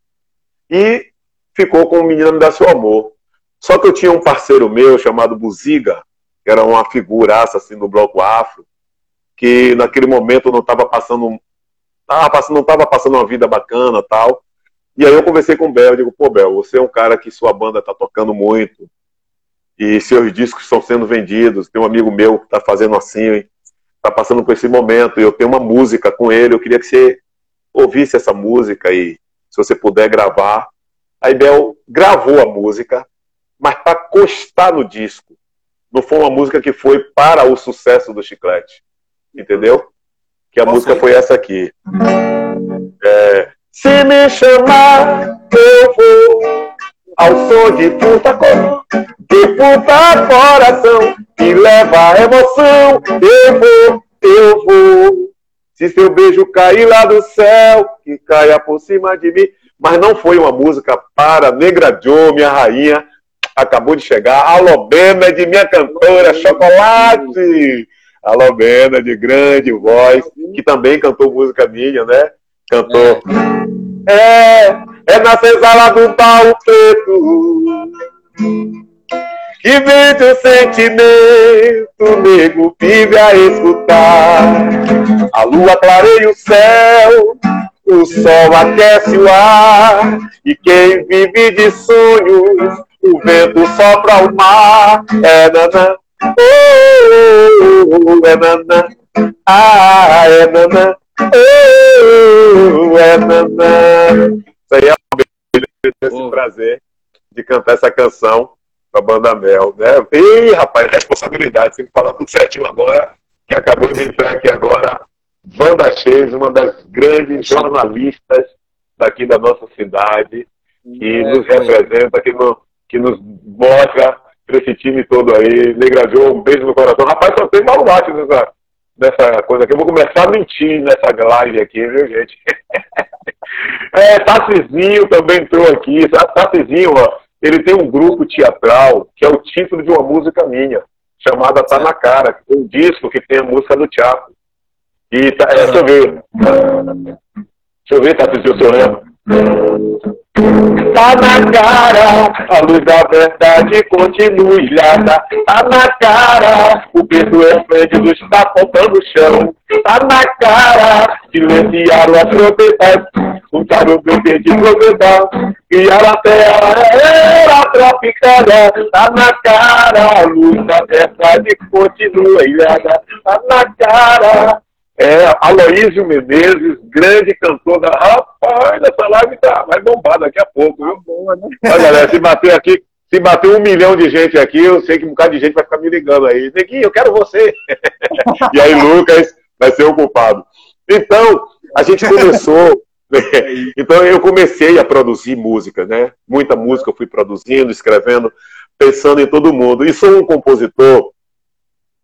E ficou com o Menino Me Dá Seu Amor. Só que eu tinha um parceiro meu chamado Buziga, que era uma figuraça assim do bloco afro, que naquele momento não estava passando, tava passando, não estava passando uma vida bacana tal. E aí eu conversei com o Bel, digo, pô, Bel, você é um cara que sua banda está tocando muito, e seus discos estão sendo vendidos, tem um amigo meu que está fazendo assim, está passando por esse momento, e eu tenho uma música com ele, eu queria que você ouvisse essa música e se você puder gravar. Aí Bel gravou a música, mas para constar no disco. Não foi uma música que foi para o sucesso do Chiclete. Entendeu? Que a Nossa, música foi essa aqui. É, se me chamar, eu vou ao som de puta cor, de puta coração, que leva a emoção. Eu vou, eu vou. Se seu beijo cair lá do céu, que caia por cima de mim. Mas não foi uma música para Negra Joe, minha rainha, acabou de chegar. Alô, Bena, de minha cantora, Chocolate. Alô, Bena, de grande voz, que também cantou música minha, né? Cantou. É, é na senzala do baú preto que vem teu sentimento, nego, vive a escutar. A lua clareia o céu, o sol aquece o ar, e quem vive de sonhos, o vento sopra o mar. É nanã, oh, oh, é nanã, ah, é nanã é nanã. Esse prazer de cantar essa canção com a banda Mel, né? Ih, rapaz, responsabilidade, tem que falar tudo certinho agora, que acabou de entrar aqui agora, Wanda Cheis, uma das grandes jornalistas daqui da nossa cidade, que é, nos representa, que, no, que nos mostra para esse time todo aí. Negrador, um beijo no coração. Rapaz, só tem baluarte nessa, nessa coisa aqui. Eu vou começar a mentir nessa live aqui, viu, gente? é, Tassizinho também entrou aqui. Tassizinho, ó, ele tem um grupo teatral que é o título de uma música minha, chamada Tá na Cara, que tem um disco que tem a música do teatro. E tá, é, deixa eu ver. Deixa eu ver, Tassizinho, se eu lembro. Tá na cara, a luz da verdade continua ilhada. Tá na cara, o peso esplêndido está apontando o chão. Tá na cara, silenciaram as trompetas, juntaram o bebê de propriedade. E a terra era tropicana. Tá na cara, a luz da verdade continua ilhada. Tá na cara. Aloísio Menezes, grande cantor da. Rapaz, essa live tá, vai bombar daqui a pouco, viu? Tá boa, né? Olha, galera, se bater aqui, se bater um milhão de gente aqui, eu sei que um bocado de gente vai ficar me ligando aí. Neguinho, eu quero você. e aí, Lucas vai ser o culpado. Então, a gente começou. então, eu comecei a produzir música, né? Muita música eu fui produzindo, escrevendo, pensando em todo mundo. E sou um compositor,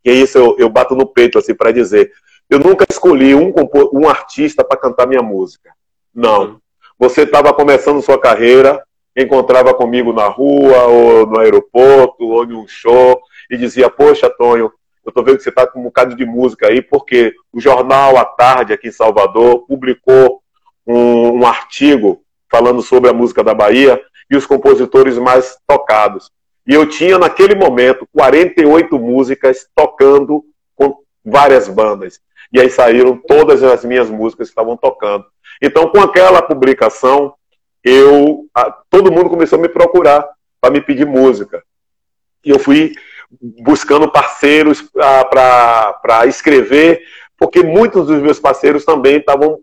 que isso eu, eu bato no peito, assim, para dizer eu nunca escolhi um, um artista para cantar minha música. Não. Você estava começando sua carreira, encontrava comigo na rua, ou no aeroporto, ou em um show, e dizia: Poxa, Tonho, eu estou vendo que você está com um bocado de música aí, porque o jornal à tarde aqui em Salvador publicou um, um artigo falando sobre a música da Bahia e os compositores mais tocados. E eu tinha, naquele momento, 48 músicas tocando com várias bandas. E aí saíram todas as minhas músicas que estavam tocando. Então, com aquela publicação, eu todo mundo começou a me procurar para me pedir música. E eu fui buscando parceiros para escrever, porque muitos dos meus parceiros também estavam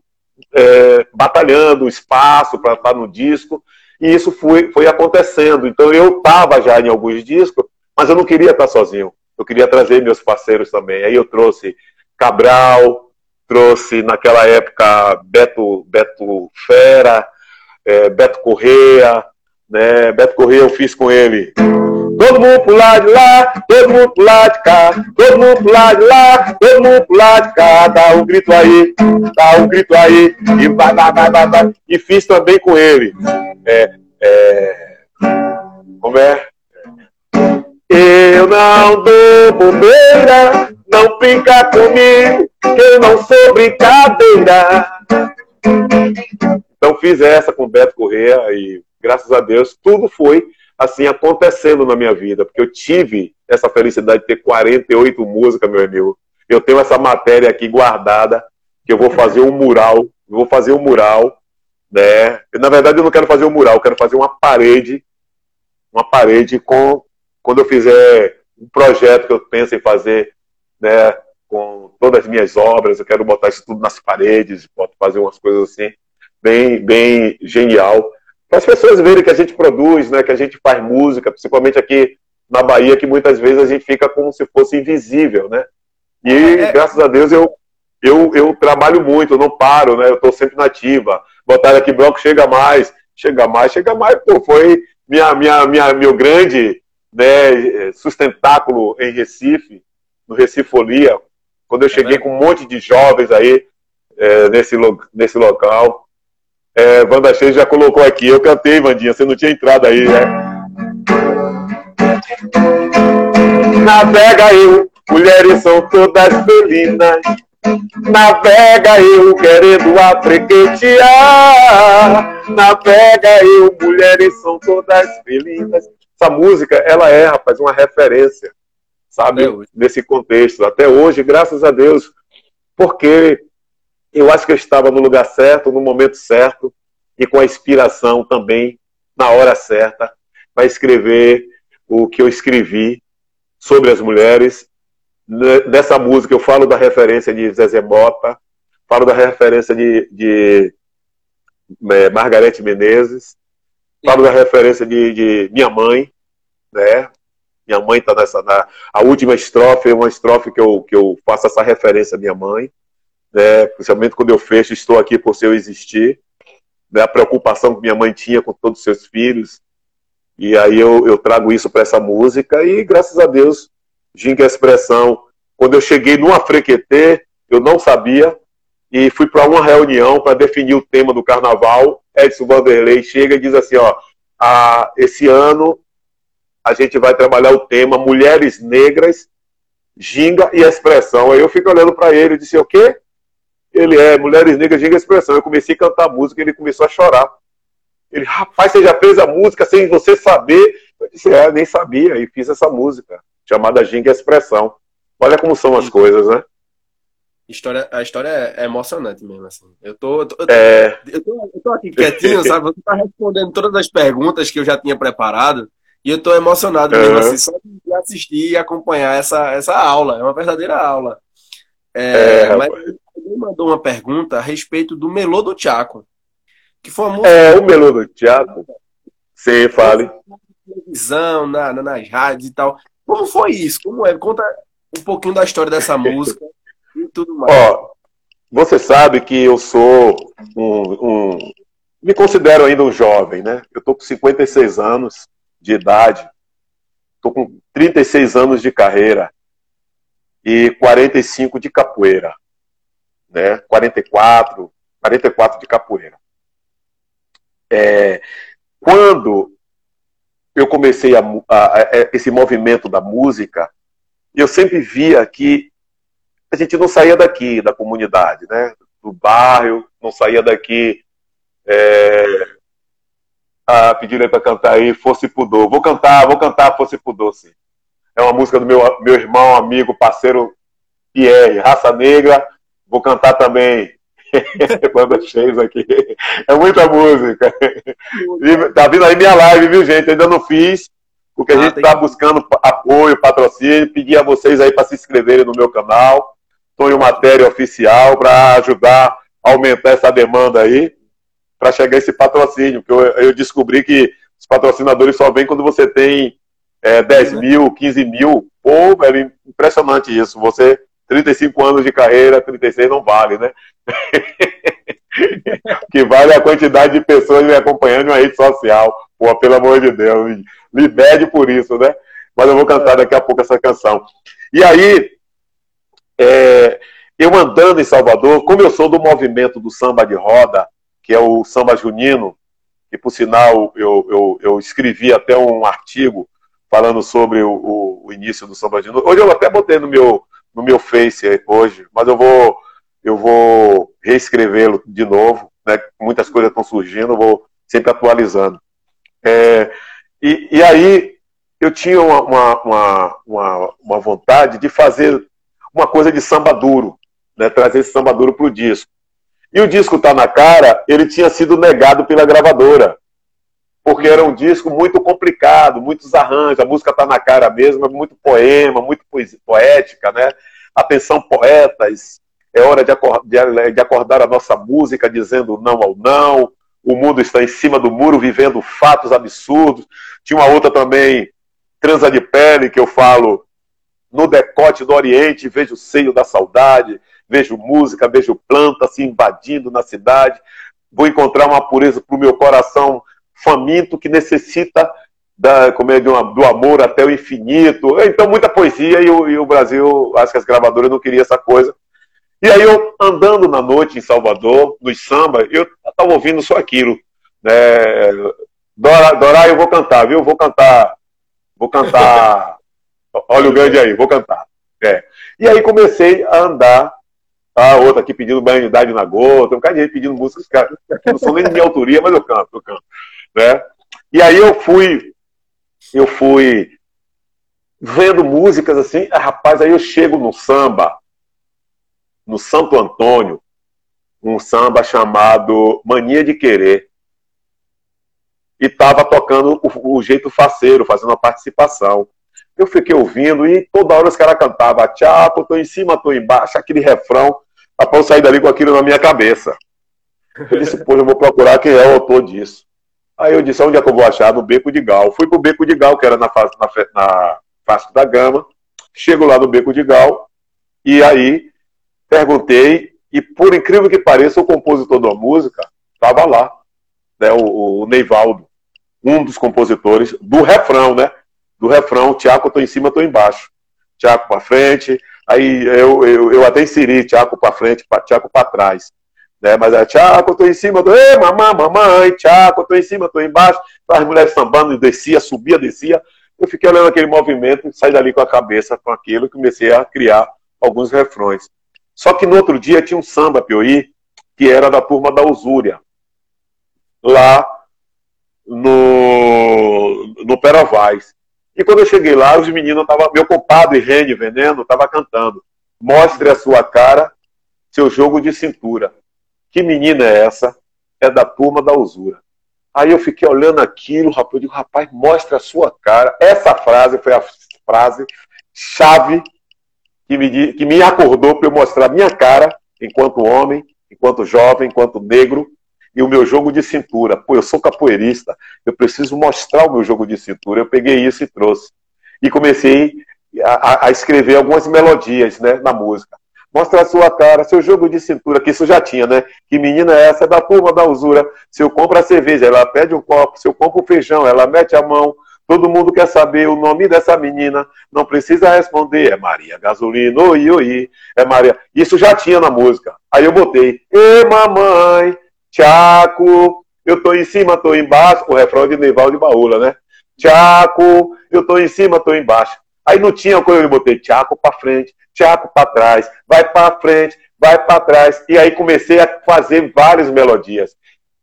é, batalhando espaço para estar no disco, e isso foi, foi acontecendo. Então eu estava já em alguns discos, mas eu não queria estar sozinho. Eu queria trazer meus parceiros também. Aí eu trouxe Cabral, trouxe naquela época Beto, Beto Fera, é, Beto Correia, né? Beto Correia eu fiz com ele. Todo mundo pro lado de lá, todo mundo pro lado de cá, todo mundo pro lado de lá, todo mundo pro lado de cá, dá um grito aí, dá um grito aí, e vai, vai, vai, vai, vai. E fiz também com ele. É, é, como é? Eu não dou bobeira, não brinca comigo, que eu não sou brincadeira. Então fiz essa com o Beto Correia e graças a Deus tudo foi assim acontecendo na minha vida, porque eu tive essa felicidade de ter 48 músicas, meu amigo. Eu tenho essa matéria aqui guardada, que eu vou fazer um mural, vou fazer um mural, né? Na verdade eu não quero fazer um mural, eu quero fazer uma parede, uma parede com quando eu fizer um projeto que eu penso em fazer, né, com todas as minhas obras, eu quero botar isso tudo nas paredes, fazer umas coisas assim, bem, bem genial, para as pessoas verem que a gente produz, né, que a gente faz música, principalmente aqui na Bahia, que muitas vezes a gente fica como se fosse invisível, né? E é. é. graças a Deus eu, eu, eu trabalho muito, eu não paro, né? Eu estou sempre nativa. Botar aqui bloco chega mais, chega mais, chega mais, pô, foi minha, minha, minha, meu grande né, sustentáculo em Recife, no Recife Folia, quando eu é cheguei com um monte de jovens aí é, nesse, nesse local. É, Wanda Cheia já colocou aqui, eu cantei, Vandinha, você não tinha entrado aí, né? Navega eu, mulheres são todas felinas. Navega eu querendo afrequetear. Navega eu, mulheres são todas felinas. Essa música, ela é, rapaz, uma referência sabe? Nesse contexto. Até hoje, graças a Deus, porque eu acho que eu estava no lugar certo, no momento certo e com a inspiração também na hora certa para escrever o que eu escrevi sobre as mulheres. Nessa música eu falo da referência de Zezé Mota, falo da referência de, de é, Margarete Menezes, falo da referência de, de minha mãe, né? Minha mãe está nessa. Na, a última estrofe é uma estrofe que eu, que eu faço essa referência à minha mãe, né? principalmente quando eu fecho, estou aqui por seu existir. Né? A preocupação que minha mãe tinha com todos os seus filhos. E aí eu, eu trago isso para essa música e graças a Deus, Ginga Expressão. Quando eu cheguei no Afrequetê, eu não sabia e fui para uma reunião para definir o tema do carnaval. Edson Vanderlei chega e diz assim: ó, ah, esse ano a gente vai trabalhar o tema Mulheres Negras, Ginga e Expressão. Aí eu fico olhando para ele e disse: O quê? Ele é Mulheres Negras, Ginga e Expressão. Eu comecei a cantar a música e ele começou a chorar. Ele, rapaz, você já fez a música sem você saber? Eu disse: É, nem sabia. E fiz essa música, chamada Ginga e Expressão. Olha como são as coisas, né? História, a história é emocionante mesmo, assim. Eu tô, eu tô, é... eu tô, eu tô aqui quietinho, sabe? Você tá respondendo todas as perguntas que eu já tinha preparado. E eu estou emocionado mesmo, assim, só de assistir e acompanhar essa, essa aula. É uma verdadeira aula. É, é, mas ele mandou uma pergunta a respeito do Melô do Tiago. Que foi uma música. É, o Melô do Tiago. Sim, fale. Na televisão, na, na, nas rádios e tal. Como foi isso? Como é? Conta um pouquinho da história dessa música e tudo mais. Ó, você sabe que eu sou um, um. Me considero ainda um jovem, né? Eu tô com 56 anos de idade, estou com 36 anos de carreira e 45 de capoeira, né? 44, 44 de capoeira. É, quando eu comecei a, a, a, esse movimento da música, eu sempre via que a gente não saía daqui, da comunidade, né? do bairro, não saía daqui é, ah, pediram para cantar aí Fosse Pudor. Vou cantar, vou cantar Fosse Pudor, sim. É uma música do meu, meu irmão, amigo, parceiro Pierre, Raça Negra. Vou cantar também Banda Cheios aqui. É muita música. tá vindo aí minha live, viu, gente? Ainda não fiz, porque a ah, gente está buscando apoio, patrocínio. Pedir a vocês aí para se inscreverem no meu canal. Tonho Matéria Oficial para ajudar a aumentar essa demanda aí para chegar esse patrocínio, porque eu, eu, descobri que os patrocinadores só vêm quando você tem é, 10 uhum. mil, 15 mil. Pô, velho, impressionante isso. Você, 35 anos de carreira, 36 não vale, né? que vale a quantidade de pessoas me acompanhando na rede social. Pô, pelo amor de Deus, me pede por isso, né? Mas eu vou cantar daqui a pouco essa canção. E aí, é, eu andando em Salvador, como eu sou do movimento do samba de roda, que é o samba junino, que por sinal eu, eu, eu escrevi até um artigo falando sobre o, o, o, início do samba junino. Hoje eu até botei no meu, no meu Face hoje, mas eu vou, eu vou reescrevê-lo de novo. Né? Muitas coisas estão surgindo, eu vou sempre atualizando. É, e, e aí eu tinha uma, uma, uma, uma, vontade de fazer uma coisa de samba duro, né? trazer esse samba duro para o disco. E o disco Tá na Cara, ele tinha sido negado pela gravadora, porque era um disco muito complicado, muitos arranjos, a música tá na cara mesmo, é muito poema, muito poética, né? Atenção, poetas, é hora de acordar, de acordar a nossa música dizendo não ao não, o mundo está em cima do muro vivendo fatos absurdos. Tinha uma outra também, Transa de Pele, que eu falo no decote do Oriente, vejo o seio da saudade, vejo música, vejo planta se invadindo na cidade. Vou encontrar uma pureza para o meu coração faminto que necessita da, como é, uma, do amor até o infinito. Então, muita poesia e o, e o Brasil, acho que as gravadoras não queriam essa coisa. E aí eu, andando na noite em Salvador, no samba, eu estava ouvindo só aquilo. Né? Dora, Dora, eu vou cantar, viu? Vou cantar. Vou cantar. Olha o grande aí, vou cantar. É. E aí comecei a andar. A outra aqui pedindo banidade na gota, um cara de gente pedindo músicas que não são nem de minha autoria, mas eu canto, eu canto. Né? E aí eu fui, eu fui vendo músicas assim, ah, rapaz, aí eu chego no samba, no Santo Antônio, um samba chamado Mania de Querer. E estava tocando o, o, jeito faceiro, fazendo a participação. Eu fiquei ouvindo e toda hora os caras cantavam Tchapo, tô em cima, tô embaixo, aquele refrão, após eu sair dali com aquilo na minha cabeça. Eu disse, pô, eu vou procurar quem é o autor disso. Aí eu disse, onde é que eu vou achar? No Beco de Gal. Fui pro Beco de Gal, que era na, na, na Fácil da Gama. Chego lá no Beco de Gal, e aí perguntei, e por incrível que pareça, o compositor da música estava lá, né, o, o, Neivaldo, um dos compositores do refrão, né? Do refrão, Tiago, eu tô em cima, tô embaixo. Tiago para frente, aí eu, eu, eu até inseri Tiago para frente, Tiago para trás. Né? Mas é Tiago, eu tô em cima, ei, mamãe, mamãe, Tiago, eu tô em cima, eu tô embaixo. As mulheres sambando, descia, subia, descia. Eu fiquei olhando aquele movimento, saí dali com a cabeça com aquilo e comecei a criar alguns refrões. Só que no outro dia tinha um samba Piauí, que era da turma da Usúria, lá no, no Peravais. E quando eu cheguei lá, os meninos estavam. Meu compadre Rene Veneno estava cantando. Mostre a sua cara, seu jogo de cintura. Que menina é essa? É da turma da usura. Aí eu fiquei olhando aquilo, rapaz, eu digo, rapaz, mostre a sua cara. Essa frase foi a frase chave que me, que me acordou para eu mostrar minha cara enquanto homem, enquanto jovem, enquanto negro, e o meu jogo de cintura. Pô, eu sou capoeirista, eu preciso mostrar o meu jogo de cintura. Eu peguei isso e trouxe. E comecei a, a escrever algumas melodias né, na música. Mostra a sua cara, seu jogo de cintura, que isso já tinha, né? Que menina é essa? É da turma da usura. Se eu compro a cerveja, ela pede um copo. Se eu compro feijão, ela mete a mão. Todo mundo quer saber o nome dessa menina, não precisa responder. É Maria Gasolina, oi, oi, é Maria. Isso já tinha na música. Aí eu botei, Ê, mamãe, Tchaco, eu tô em cima, tô embaixo. O refrão de Neival de Baúla, né? Tchaco, eu tô em cima, tô embaixo. Aí não tinha coisa, eu botei Tchaco pra frente, Tchaco pra trás, vai pra frente, vai pra trás. E aí comecei a fazer várias melodias.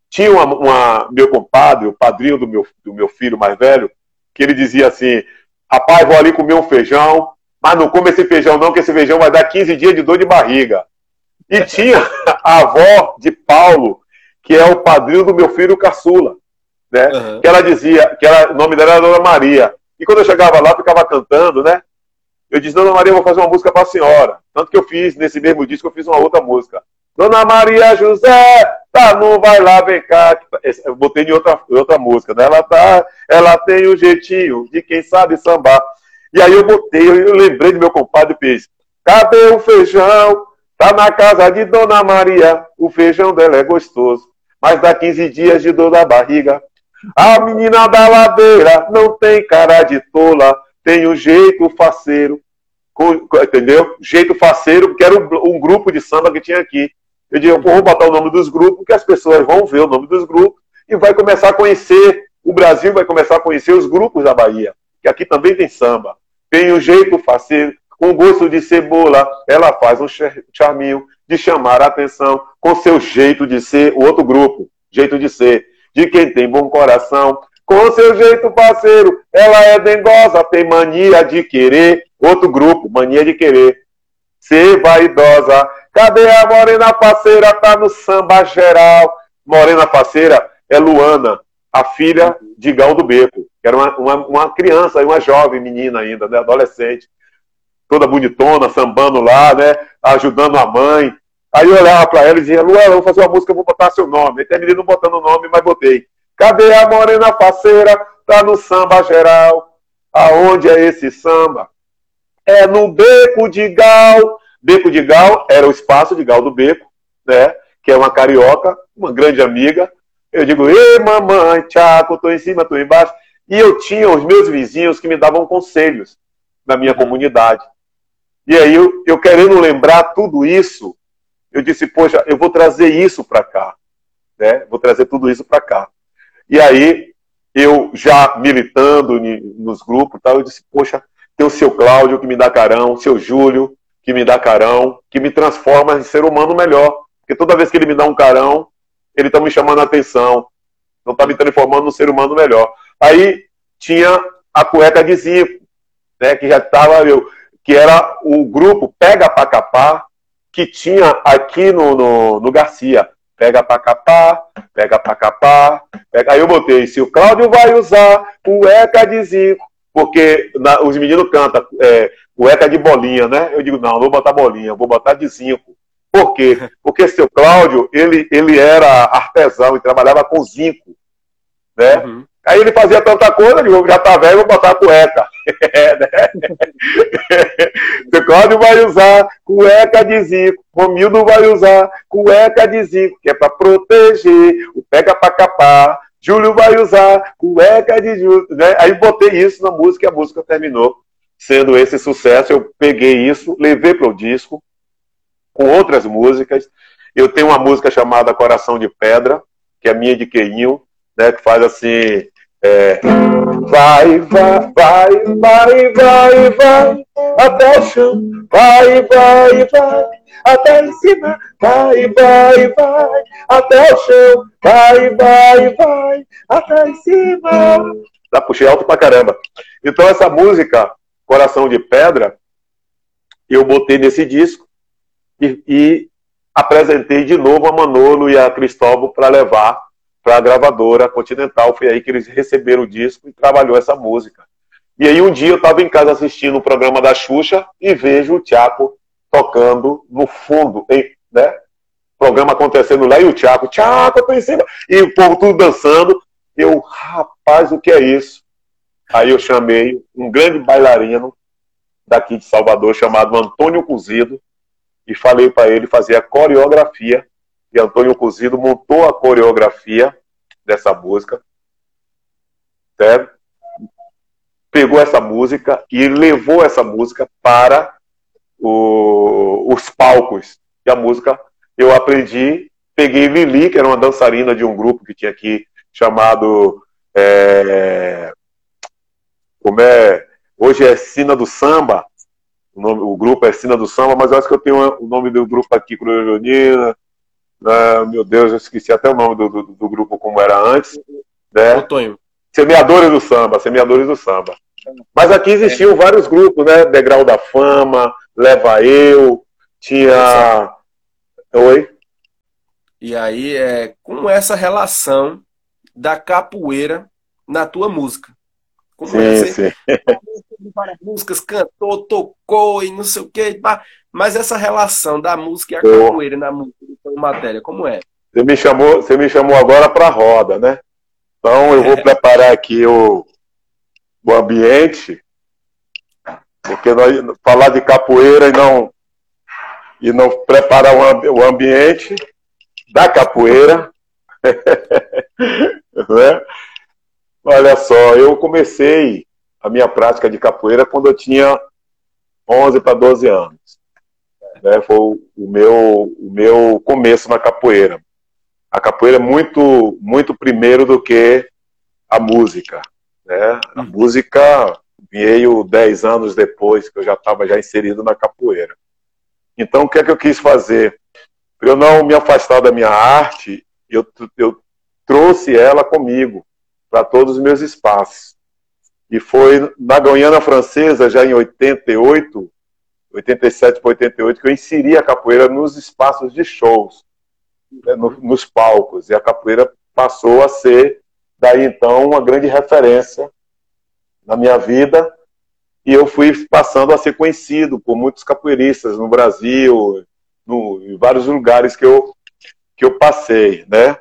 Tinha uma, uma meu compadre, o padrinho do meu, do meu filho mais velho, que ele dizia assim: rapaz, vou ali comer um feijão, mas não come esse feijão não, que esse feijão vai dar 15 dias de dor de barriga. E tinha a avó de Paulo, que é o padrinho do meu filho caçula, né? Uhum. Que ela dizia, que ela, o nome dela era Dona Maria. E quando eu chegava lá, ficava cantando, né? Eu disse, Dona Maria, eu vou fazer uma música para a senhora. Tanto que eu fiz, nesse mesmo disco, eu fiz uma outra música. Dona Maria José, tá, não vai lá, vem cá. Eu botei em outra, outra música, né? Ela tá, ela tem o um jeitinho de quem sabe sambar. E aí eu botei, eu lembrei do meu compadre e fiz, cadê o feijão? Tá na casa de Dona Maria, o feijão dela é gostoso, mas dá 15 dias de dor da barriga. A menina da ladeira não tem cara de tola, tem um jeito faceiro, entendeu? Jeito faceiro, porque era um, grupo de samba que tinha aqui. Eu digo, vou botar o nome dos grupos, que as pessoas vão ver o nome dos grupos e vai começar a conhecer, o Brasil vai começar a conhecer os grupos da Bahia, que aqui também tem samba. Tem um jeito faceiro, um gosto de cebola, ela faz um charminho de chamar a atenção com seu jeito de ser, o outro grupo, jeito de ser, de quem tem bom coração, com seu jeito parceiro, ela é dengosa, tem mania de querer, outro grupo, mania de querer, ser vaidosa, cadê a morena parceira, tá no samba geral, morena parceira é Luana, a filha de Gal do Beco, que era uma, uma, uma criança, uma jovem menina ainda, né, adolescente, toda bonitona, sambando lá, né, ajudando a mãe. Aí eu olhava para ela e dizia, Luana, vou fazer uma música, vou botar seu nome. Até menino botando o nome, mas botei. Cadê a morena parceira? Tá no samba geral. Aonde é esse samba? É no Beco de Gal. Beco de Gal era o espaço de Gal do Beco, né? Que é uma carioca, uma grande amiga, eu digo, ei, mamãe, tchaco, tô em cima, tô embaixo. E eu tinha os meus vizinhos que me davam conselhos na minha comunidade. E aí, eu, eu querendo lembrar tudo isso, eu disse, poxa, eu vou trazer isso para cá. Né? Vou trazer tudo isso para cá. E aí, eu já militando nos grupos, tal, eu disse, poxa, tem o seu Cláudio que me dá carão, o seu Júlio que me dá carão, que me transforma em ser humano melhor. Porque toda vez que ele me dá um carão, ele está me chamando a atenção, não está me transformando num ser humano melhor. Aí tinha a cueca de Zico, né, que já estava, que era o grupo Pega Pra Capar, que tinha aqui no, no, no Garcia. Pega pra capar, pega pra capar. Pega... Aí eu botei, se o Cláudio vai usar cueca de Zico, porque na, os meninos cantam é, cueca de bolinha, né? Eu digo, não, não vou botar bolinha, vou botar de zinco. Por quê? Porque seu Cláudio, ele, ele era artesão e trabalhava com zinco, né? Uhum. Aí ele fazia tanta coisa, eu já tá velho, vou botar cueca. é, né? Cláudio vai usar cueca de zinco, Romildo vai usar cueca de zinco, que é para proteger, o pega para capar, Júlio vai usar cueca de Júlio, né? Aí botei isso na música e a música terminou sendo esse sucesso. Eu peguei isso, levei para o disco, com outras músicas. Eu tenho uma música chamada Coração de Pedra, que é minha de Queinho, né, que faz assim. É, vai, vai, vai, vai, vai, vai, até o chão, vai, vai, vai, até em cima, vai, vai, vai, até o chão, vai, vai, vai, até em cima. Já puxei alto pra caramba. Então essa música, Coração de Pedra, eu botei nesse disco e, e apresentei de novo a Manolo e a Cristóvão para levar para a gravadora Continental. Foi aí que eles receberam o disco e trabalhou essa música. E aí um dia eu estava em casa assistindo o programa da Xuxa e vejo o Tiago tocando no fundo, né? programa acontecendo lá e o Tiago, Tiago, eu tô em cima. E o povo tudo dançando. Eu, rapaz, o que é isso? Aí eu chamei um grande bailarino daqui de Salvador chamado Antônio Cozido e falei para ele fazer a coreografia. E Antônio Cozido montou a coreografia dessa música. Certo? Pegou essa música e levou essa música para o, os palcos. E a música eu aprendi, peguei Lili, que era uma dançarina de um grupo que tinha aqui chamado. É, como é? Hoje é Sina do Samba, o, nome, o grupo é Sina do Samba, mas eu acho que eu tenho o nome do grupo aqui, Cruzionina. Ah, meu Deus, eu esqueci até o nome do, do, do grupo como era antes. Né? Antônio. Semeadores do Samba, Semeadores do Samba. Mas aqui existiam vários grupos, né? Degrau da Fama, Leva Eu, tinha. Oi? E aí, é, como é essa relação da capoeira na tua música? Como sim, é sim. várias músicas, cantou, tocou e não sei o que, mas essa relação da música e a capoeira na música, matéria, como é? Você me chamou, você me chamou agora para a roda, né? Então eu vou é. preparar aqui o, o ambiente, porque nós falar de capoeira e não e não preparar o, ambiente da capoeira. né? Olha só, eu comecei a minha prática de capoeira quando eu tinha 11 para 12 anos. Né? Foi o meu, o meu começo na capoeira. A capoeira é muito, muito primeiro do que a música. Né? A hum. música veio 10 anos depois, que eu já estava já inserido na capoeira. Então, o que é que eu quis fazer? Para eu não me afastar da minha arte, eu, eu trouxe ela comigo para todos os meus espaços. E foi na Guiana Francesa, já em 88, 87 para 88, que eu inseri a capoeira nos espaços de shows, né, no, nos palcos. E a capoeira passou a ser, daí então, uma grande referência na minha vida. E eu fui passando a ser conhecido por muitos capoeiristas no Brasil, no, em vários lugares que eu, que eu passei, né?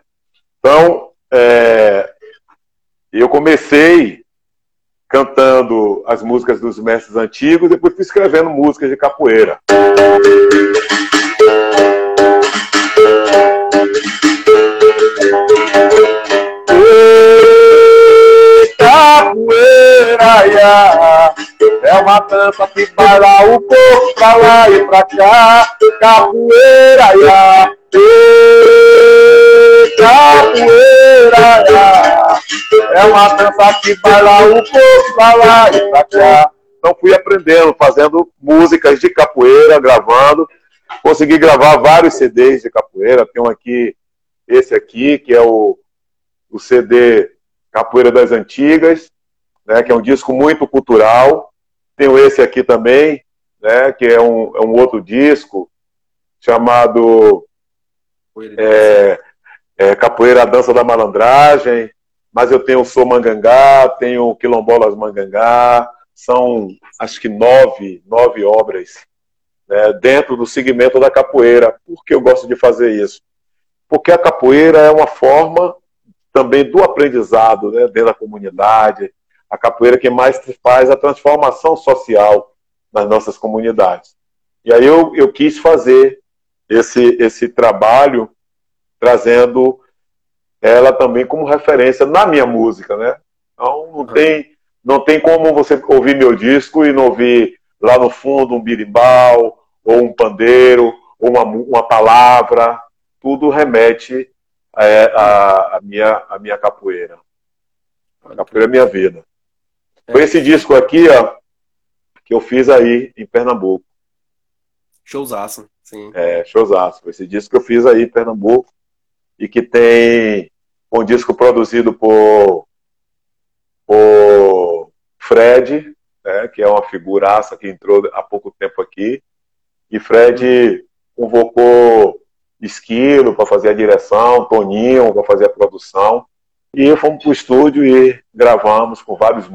Então, é, eu comecei cantando as músicas dos mestres antigos, depois fui escrevendo músicas de capoeira. capoeira, ia. é uma dança que vai lá o povo pra lá e pra cá. Capoeira, ia. capoeira, ia. É uma dança que vai lá o povo pra lá e pra cá. Então fui aprendendo, fazendo músicas de capoeira, gravando. Consegui gravar vários CDs de capoeira. Tem um aqui, esse aqui, que é o, o CD Capoeira das Antigas, né, que é um disco muito cultural. Tenho esse aqui também, né, que é um, é um outro disco chamado é, é, Capoeira a Dança da Malandragem mas eu tenho o Sou Mangangá, tenho Quilombolas Mangangá, são acho que nove, nove obras né, dentro do segmento da capoeira. Por que eu gosto de fazer isso? Porque a capoeira é uma forma também do aprendizado né, dentro da comunidade. A capoeira que mais faz a transformação social nas nossas comunidades. E aí eu, eu quis fazer esse, esse trabalho trazendo ela também como referência na minha música, né? Então não tem, não tem como você ouvir meu disco e não ouvir lá no fundo um birimbau, ou um pandeiro, ou uma, uma palavra, tudo remete é, a, a, minha, a minha capoeira. A capoeira é minha vida. Foi esse disco aqui, ó, que eu fiz aí em Pernambuco. Showzaço, sim. É, showzaço. Esse disco que eu fiz aí em Pernambuco e que tem um disco produzido por, por Fred, né, que é uma figuraça que entrou há pouco tempo aqui. E Fred convocou Esquilo para fazer a direção, Toninho para fazer a produção. E fomos para o estúdio e gravamos com vários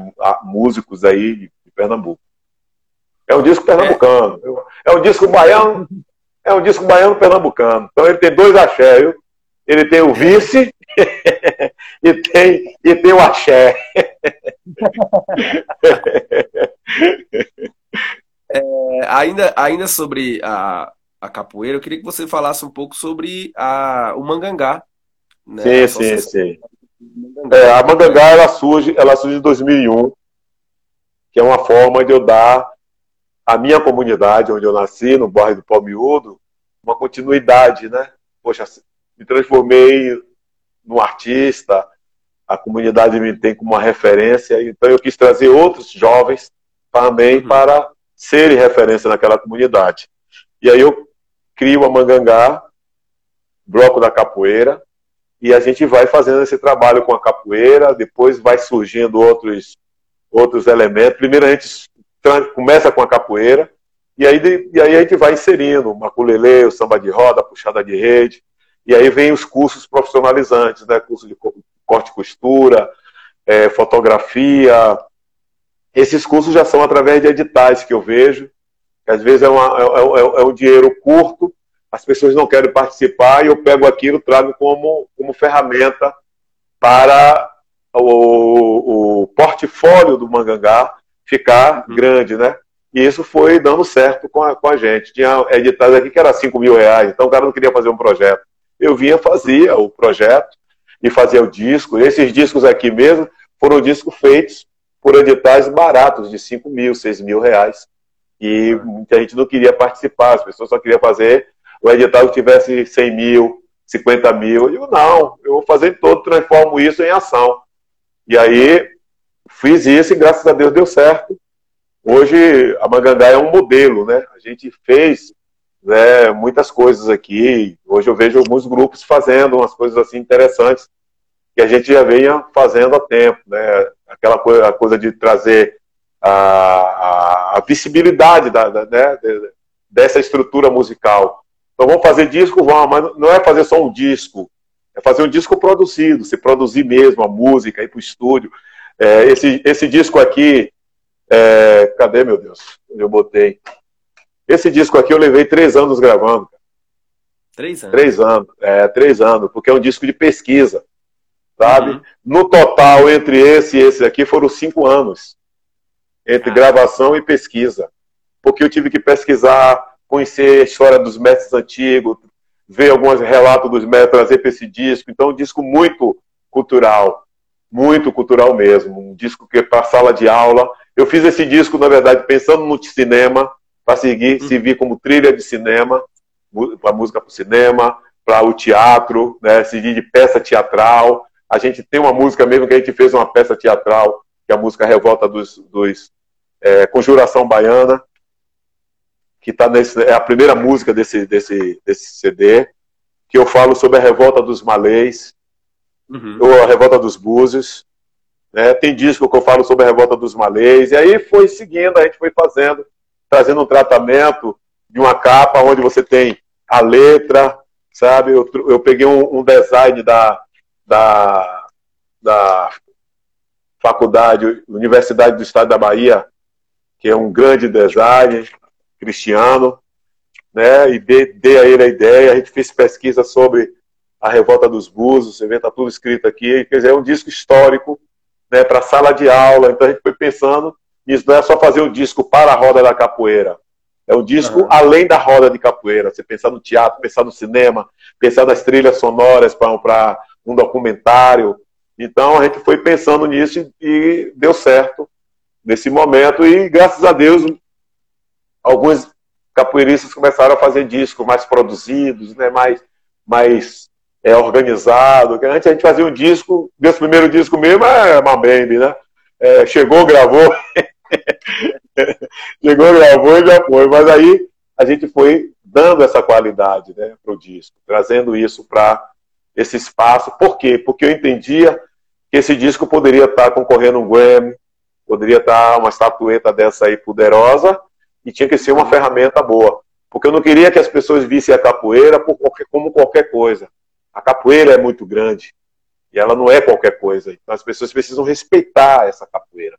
músicos aí de, Pernambuco. É um disco pernambucano. É um disco baiano. É um disco baiano pernambucano. Então ele tem dois axé, viu? Ele tem o vice e, tem, e tem o axé. É, ainda, ainda sobre a, a capoeira, eu queria que você falasse um pouco sobre a, o mangangá. Né? Sim, sim, sim. É, a mangangá ela surge, ela surge em 2001, que é uma forma de eu dar à minha comunidade, onde eu nasci, no bairro do Palmiúdo, uma continuidade, né? Poxa, me transformei num artista, a comunidade me tem como uma referência, então eu quis trazer outros jovens também uhum. para serem referência naquela comunidade. E aí eu crio a Mangangá, bloco da capoeira, e a gente vai fazendo esse trabalho com a capoeira, depois vai surgindo outros, outros elementos. Primeiro a gente começa com a capoeira, e aí, e aí a gente vai inserindo o maculelê, o samba de roda, a puxada de rede, e aí vem os cursos profissionalizantes, né? Curso de corte e costura, é, fotografia. Esses cursos já são através de editais que eu vejo, que às vezes é, uma, é, é, é, é um dinheiro curto, as pessoas não querem participar e eu pego aquilo trago como, como ferramenta para o, o portfólio do Mangangá ficar uhum. grande, né? E isso foi dando certo com a, com a gente. Tinha editais aqui que era 5 mil reais, então o cara não queria fazer um projeto. Eu vinha, fazia o projeto e fazia o disco. Esses discos aqui mesmo foram discos feitos por editais baratos, de 5 mil, 6 mil reais. E muita gente não queria participar, as pessoas só queriam fazer o edital que tivesse 100 mil, 50 mil. Eu digo, não, eu vou fazer todo, transformo isso em ação. E aí fiz isso e graças a Deus deu certo. Hoje a Mangangá é um modelo, né? A gente fez né, muitas coisas aqui. Hoje eu vejo alguns grupos fazendo umas coisas assim interessantes que a gente já venha fazendo há tempo, né? Aquela coisa, coisa de trazer a, a, a visibilidade da, da, né, dessa estrutura musical. Então vamos fazer disco, vamos, mas não é fazer só um disco, é fazer um disco produzido, se produzir mesmo a música, ir para o estúdio. É, esse, esse disco aqui, é, cadê meu Deus? Onde eu botei? Esse disco aqui eu levei três anos gravando. Três anos? Três anos, é, três anos, porque é um disco de pesquisa, sabe? Uhum. No total, entre esse e esse aqui, foram cinco anos. Entre ah. gravação e pesquisa. Porque eu tive que pesquisar, conhecer a história dos mestres antigos, ver alguns relatos dos mestres, trazer para esse disco. Então, é um disco muito cultural, muito cultural mesmo. Um disco que é para sala de aula. Eu fiz esse disco, na verdade, pensando no cinema, para seguir, uhum. servir como trilha de cinema, para música para o cinema, para o teatro, né, servir de peça teatral. A gente tem uma música mesmo que a gente fez uma peça teatral, que é a música Revolta dos, dos é, Conjuração Baiana, que tá nesse, é a primeira música desse, desse, desse CD, que eu falo sobre a revolta dos malês, uhum. ou a revolta dos búzios. Né? Tem disco que eu falo sobre a revolta dos malês, e aí foi seguindo, a gente foi fazendo, trazendo um tratamento de uma capa onde você tem a letra, sabe? Eu, eu peguei um, um design da, da, da faculdade, Universidade do Estado da Bahia, que é um grande design, Cristiano, né, e dei, dei, a ele a ideia, a gente fez pesquisa sobre a revolta dos búzios, você vê, está tudo escrito aqui, quer dizer, é um disco histórico, né, para sala de aula, então a gente foi pensando nisso, não é só fazer um disco para a roda da capoeira, é um disco uhum. além da roda de capoeira, você pensar no teatro, pensar no cinema, pensar nas trilhas sonoras para um documentário, então a gente foi pensando nisso e, deu certo nesse momento, e graças a Deus alguns capoeiristas começaram a fazer discos mais produzidos, né, mais, mais é, organizado. Antes a gente fazia um disco, meu primeiro disco mesmo é Mambembe, né? É, chegou, gravou, chegou, gravou e já foi. Mas aí a gente foi dando essa qualidade né, para o disco, trazendo isso para esse espaço. Por quê? Porque eu entendia que esse disco poderia estar concorrendo um Grammy, poderia estar uma estatueta dessa aí poderosa, e tinha que ser uma ferramenta boa. Porque eu não queria que as pessoas vissem a capoeira qualquer, como qualquer coisa. A capoeira é muito grande e ela não é qualquer coisa. Então as pessoas precisam respeitar essa capoeira.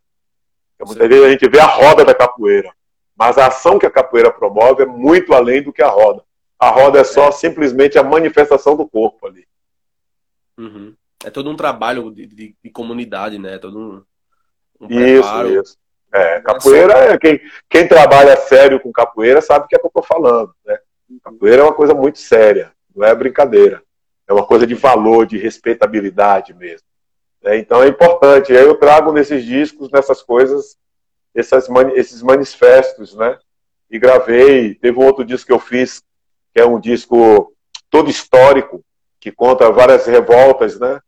Muitas vezes a gente vê a roda da capoeira, mas a ação que a capoeira promove é muito além do que a roda. A roda é só é. simplesmente a manifestação do corpo ali. Uhum. É todo um trabalho de, de, de comunidade, né? É todo um, um isso, preparo. isso. É, capoeira é quem, quem trabalha sério com capoeira sabe o que é que eu estou falando. Né? Capoeira é uma coisa muito séria, não é brincadeira. É uma coisa de valor, de respeitabilidade mesmo. Né? Então é importante. Aí eu trago nesses discos, nessas coisas, essas, esses manifestos, né? E gravei. Teve um outro disco que eu fiz, que é um disco todo histórico, que conta várias revoltas, né?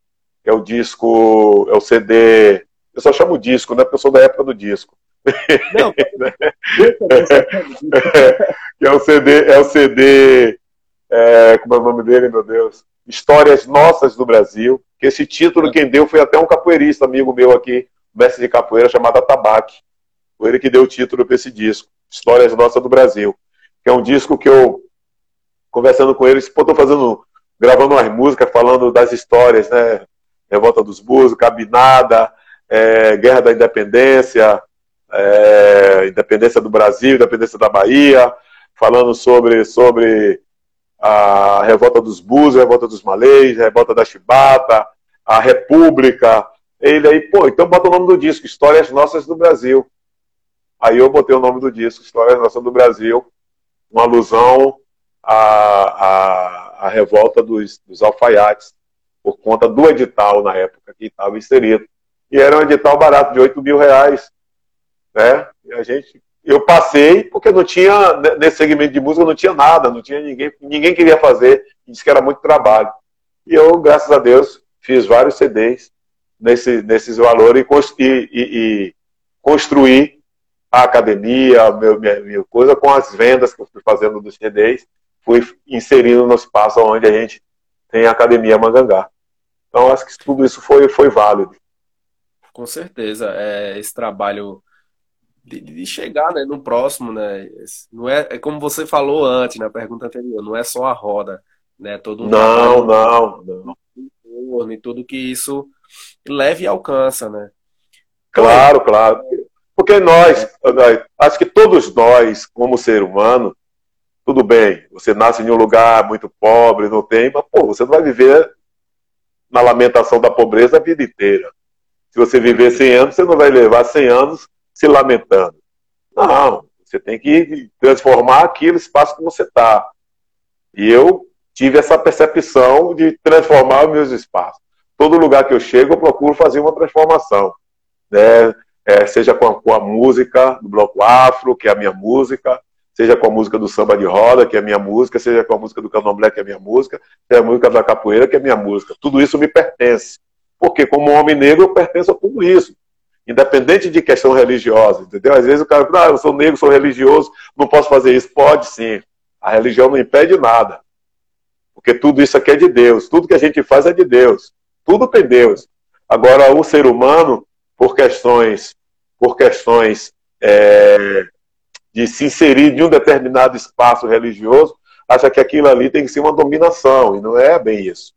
Que é o disco, é o CD eu só chamo disco, né? Porque eu sou da época do disco. Não, é o CD, é o CD, é, como é o nome dele, meu Deus? Histórias Nossas do Brasil. Que esse título quem deu foi até um capoeirista amigo meu aqui, mestre de capoeira, chamado Atabaque. Foi ele que deu o título para esse disco, Histórias Nossas do Brasil. Que é um disco que eu, conversando com ele, estou fazendo, gravando umas músicas, falando das histórias, né? Revolta dos Búzios, Cabinada, é, Guerra da Independência, é, Independência do Brasil, Independência da Bahia, falando sobre, sobre a revolta dos Búzios, a revolta dos Malês, a revolta da Chibata, a República. Ele aí, pô, então bota o nome do disco, Histórias Nossas do Brasil. Aí eu botei o nome do disco, Histórias Nossas do Brasil, uma alusão a, a, a revolta dos, dos alfaiates, por conta do edital na época que estava inserido. E era um edital barato, de 8 mil reais. Né? E a gente, eu passei porque não tinha, nesse segmento de música não tinha nada, não tinha ninguém, ninguém queria fazer, disse que era muito trabalho. E eu, graças a Deus, fiz vários CDs nesse, nesses valores e, e, e construí a academia, meu, minha, minha, coisa, com as vendas que eu fui fazendo dos CDs, fui inserindo no espaço onde a gente tem a Academia Mangangá. Então, acho que tudo isso foi, foi válido. Com certeza. É, esse trabalho de, de, chegar né, no próximo, né? Não é, é como você falou antes, na pergunta anterior, não é só a roda, né? Todo um não, não, não. E tudo que isso leve e alcança, né? Claro, claro. Porque nós, é. acho que todos nós, como ser humano, tudo bem, você nasce em um lugar muito pobre, não tem, mas pô, você não vai viver na lamentação da pobreza a vida inteira. Se você viver 100 anos, você não vai levar 100 anos se lamentando. Não, você tem que transformar aquele espaço que você está. E eu tive essa percepção de transformar os meus espaços. Todo lugar que eu chego, eu procuro fazer uma transformação. Né? É, seja com a, com a música do Bloco Afro, que é a minha música, seja com a música do samba de roda, que é a minha música, seja com a música do candomblé, que é a minha música, seja a música da capoeira, que é a minha música. Tudo isso me pertence. Porque, como homem negro, eu pertenço a tudo isso. Independente de questão religiosa, entendeu? Às vezes o cara fala, ah, eu sou negro, sou religioso, não posso fazer isso. Pode sim. A religião não impede nada. Porque tudo isso aqui é de Deus. Tudo que a gente faz é de Deus. Tudo tem Deus. Agora, o ser humano, por questões, por questões é, de se inserir em um determinado espaço religioso, acha que aquilo ali tem que ser uma dominação, e não é bem isso.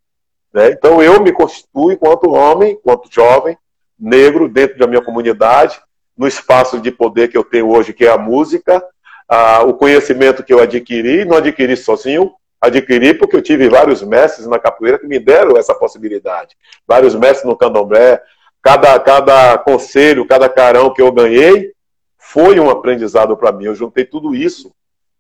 Né? Então eu me constituo enquanto homem, enquanto jovem, negro, dentro da minha comunidade, no espaço de poder que eu tenho hoje, que é a música, a, o conhecimento que eu adquiri, não adquiri sozinho, adquiri porque eu tive vários mestres na capoeira que me deram essa possibilidade. Vários mestres no candomblé, cada, cada conselho, cada carão que eu ganhei, foi um aprendizado para mim. Eu juntei tudo isso,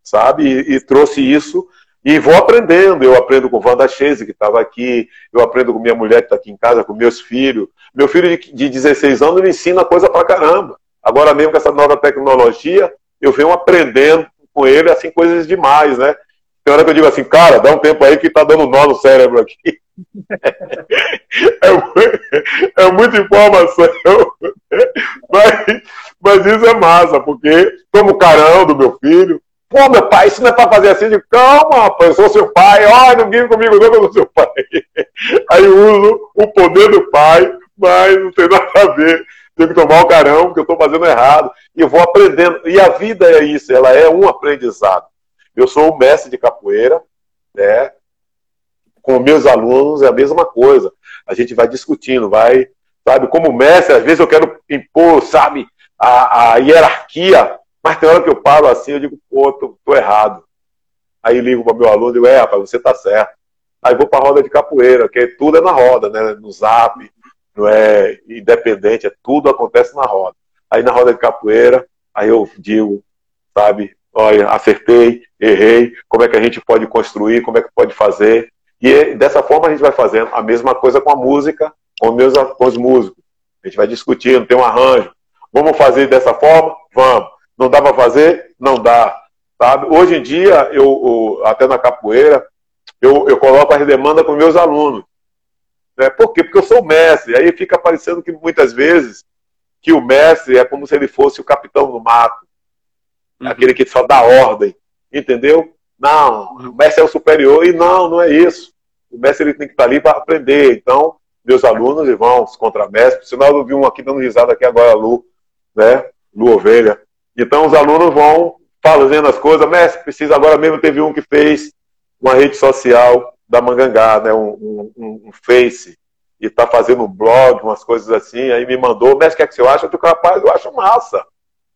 sabe? E, e, trouxe isso e vou aprendendo. Eu aprendo com Wanda Chase, que estava aqui, eu aprendo com minha mulher que está aqui em casa, com meus filhos. Meu filho de, de 16 anos me ensina coisa pra caramba. Agora mesmo com essa nova tecnologia, eu venho aprendendo com ele assim coisas demais, né? Tem hora que eu digo assim, cara, dá um tempo aí que tá dando nó no cérebro aqui. é, é muita informação. Mas, mas isso é massa, porque tomo carão do meu filho. Pô, meu pai, isso não é pra fazer assim. de calma, rapaz, eu sou seu pai. Ó, não guia comigo não, eu sou seu pai. Aí uso o poder do pai, mas não tem nada a ver. Tenho que tomar o carão, porque eu estou fazendo errado. E eu vou aprendendo. E a vida é isso, ela é um aprendizado. Eu sou o mestre de capoeira, né? Com meus alunos é a mesma coisa. A gente vai discutindo, vai, sabe? Como mestre, às vezes eu quero impor, sabe, a, a hierarquia, mas tem hora que eu paro assim, eu digo, pô, tô, tô errado. Aí ligo para meu aluno e digo, é, rapaz, você tá certo. Aí vou para a roda de capoeira, que tudo é na roda, né? No zap, não é independente, é tudo acontece na roda. Aí na roda de capoeira, aí eu digo, sabe, olha, acertei, errei, como é que a gente pode construir, como é que pode fazer. E dessa forma a gente vai fazendo a mesma coisa com a música, com, meus, com os músicos. A gente vai discutindo, tem um arranjo. Vamos fazer dessa forma? Vamos. Não dá para fazer? Não dá. Sabe? Hoje em dia, eu, eu até na capoeira, eu, eu coloco as demandas com meus alunos. Né? Por quê? Porque eu sou mestre. Aí fica parecendo que muitas vezes que o mestre é como se ele fosse o capitão do mato. Uhum. Aquele que só dá ordem, entendeu? Não, o mestre é o superior e não, não é isso. O mestre ele tem que estar ali para aprender. Então, meus alunos vão os contramestres, sinal eu vi um aqui dando risada aqui agora, Lu, né? Lu Ovelha. Então os alunos vão fazendo as coisas, mestre, precisa agora mesmo teve um que fez uma rede social da Mangangá, né? Um, um, um Face, e está fazendo um blog, umas coisas assim, aí me mandou, mestre, o que é que você acha? Eu digo, rapaz, eu acho massa.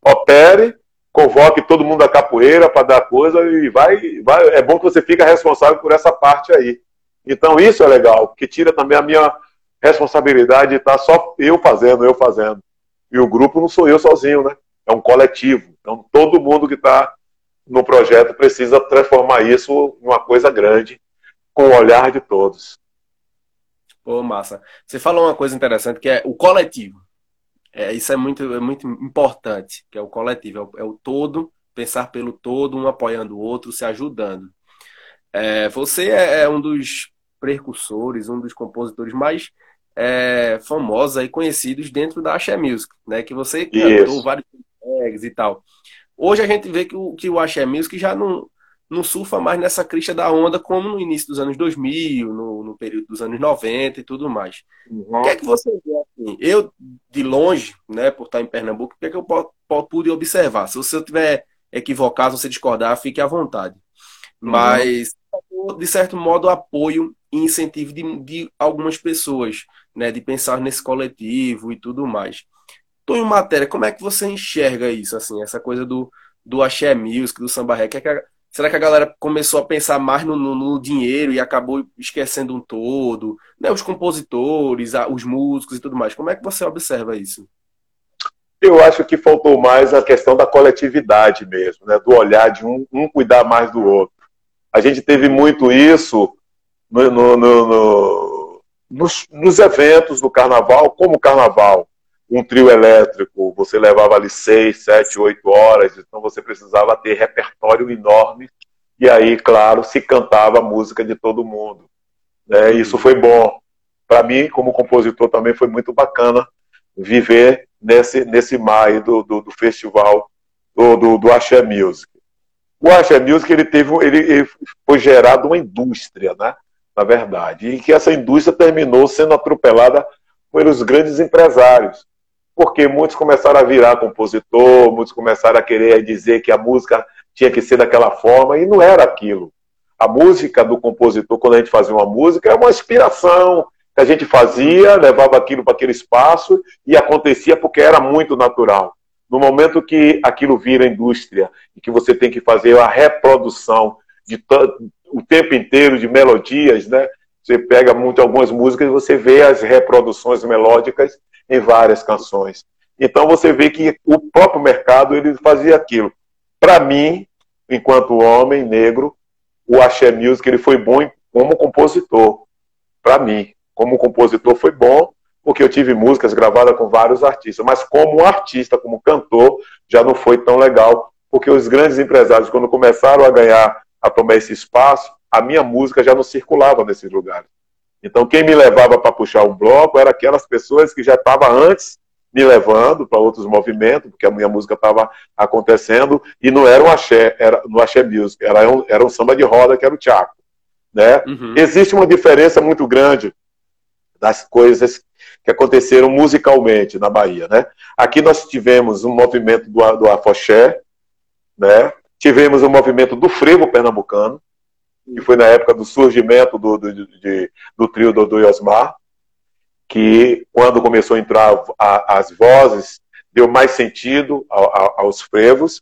Opere convoque todo mundo da capoeira para dar coisa e vai, vai. É bom que você fica responsável por essa parte aí. Então isso é legal, porque tira também a minha responsabilidade de estar tá só eu fazendo, eu fazendo. E o grupo não sou eu sozinho, né? É um coletivo. Então todo mundo que está no projeto precisa transformar isso em uma coisa grande, com o olhar de todos. Pô, massa. Você falou uma coisa interessante que é o coletivo. É, isso é muito, é muito importante, que é o coletivo, é o, é o todo, pensar pelo todo, um apoiando o outro, se ajudando. É, você é, é um dos precursores, um dos compositores mais é, famosos e conhecidos dentro da Axé Music, né? Que você cantou vários tags e tal. Hoje a gente vê que o, que o Axé Music já não, não surfa mais nessa crista da onda como no início dos anos 2000, no, no período dos anos 90 e tudo mais. Uhum. O que é que você vê assim? Eu, de longe, né, por estar em Pernambuco, o que é que eu pude observar? Se você tiver equivocado, se você discordar, fique à vontade. Uhum. Mas, de certo modo, apoio e incentivo de, de algumas pessoas, né, de pensar nesse coletivo e tudo mais. Tonho Matéria, como é que você enxerga isso, assim, essa coisa do, do axé music, do samba rec? É será que a galera começou a pensar mais no, no, no, dinheiro e acabou esquecendo um todo? Né, os compositores, os músicos e tudo mais. Como é que você observa isso? Eu acho que faltou mais a questão da coletividade mesmo, né? do olhar de um, um cuidar mais do outro. A gente teve muito isso no, no, no, nos, nos, eventos do carnaval, como o carnaval. Um trio elétrico, você levava ali seis, sete, oito horas, então você precisava ter repertório enorme. E aí, claro, se cantava a música de todo mundo. Né? Isso foi bom. Para mim, como compositor, também foi muito bacana viver nesse, nesse maio do, do, do festival do, do, do Axé Music. O Axé Music ele teve, ele, ele foi gerado uma indústria, né? na verdade, e que essa indústria terminou sendo atropelada pelos grandes empresários, porque muitos começaram a virar compositor, muitos começaram a querer dizer que a música tinha que ser daquela forma, e não era aquilo. A música do compositor, quando a gente fazia uma música, era uma inspiração que a gente fazia, levava aquilo para aquele espaço e acontecia porque era muito natural. No momento que aquilo vira indústria e que você tem que fazer a reprodução de o tempo inteiro de melodias, né? Você pega muito algumas músicas e você vê as reproduções melódicas em várias canções. Então você vê que o próprio mercado ele fazia aquilo. Para mim, enquanto homem negro, o Axé Music ele foi bom como compositor. Para mim, como compositor foi bom, porque eu tive músicas gravadas com vários artistas, mas como artista, como cantor, já não foi tão legal, porque os grandes empresários, quando começaram a ganhar a tomar esse espaço, a minha música já não circulava nesses lugares. Então, quem me levava para puxar um bloco eram aquelas pessoas que já estavam antes me levando para outros movimentos, porque a minha música estava acontecendo, e não era um axé, era no axé music, era um, era um samba de roda, que era o Tiago. Né? Uhum. Existe uma diferença muito grande das coisas que aconteceram musicalmente na Bahia. Né? Aqui nós tivemos um movimento do, do afoxé, né? Tivemos o movimento do frevo pernambucano, que foi na época do surgimento do, do, de, do trio que quando começou a entrar a, as vozes, deu mais sentido a, a, aos frevos,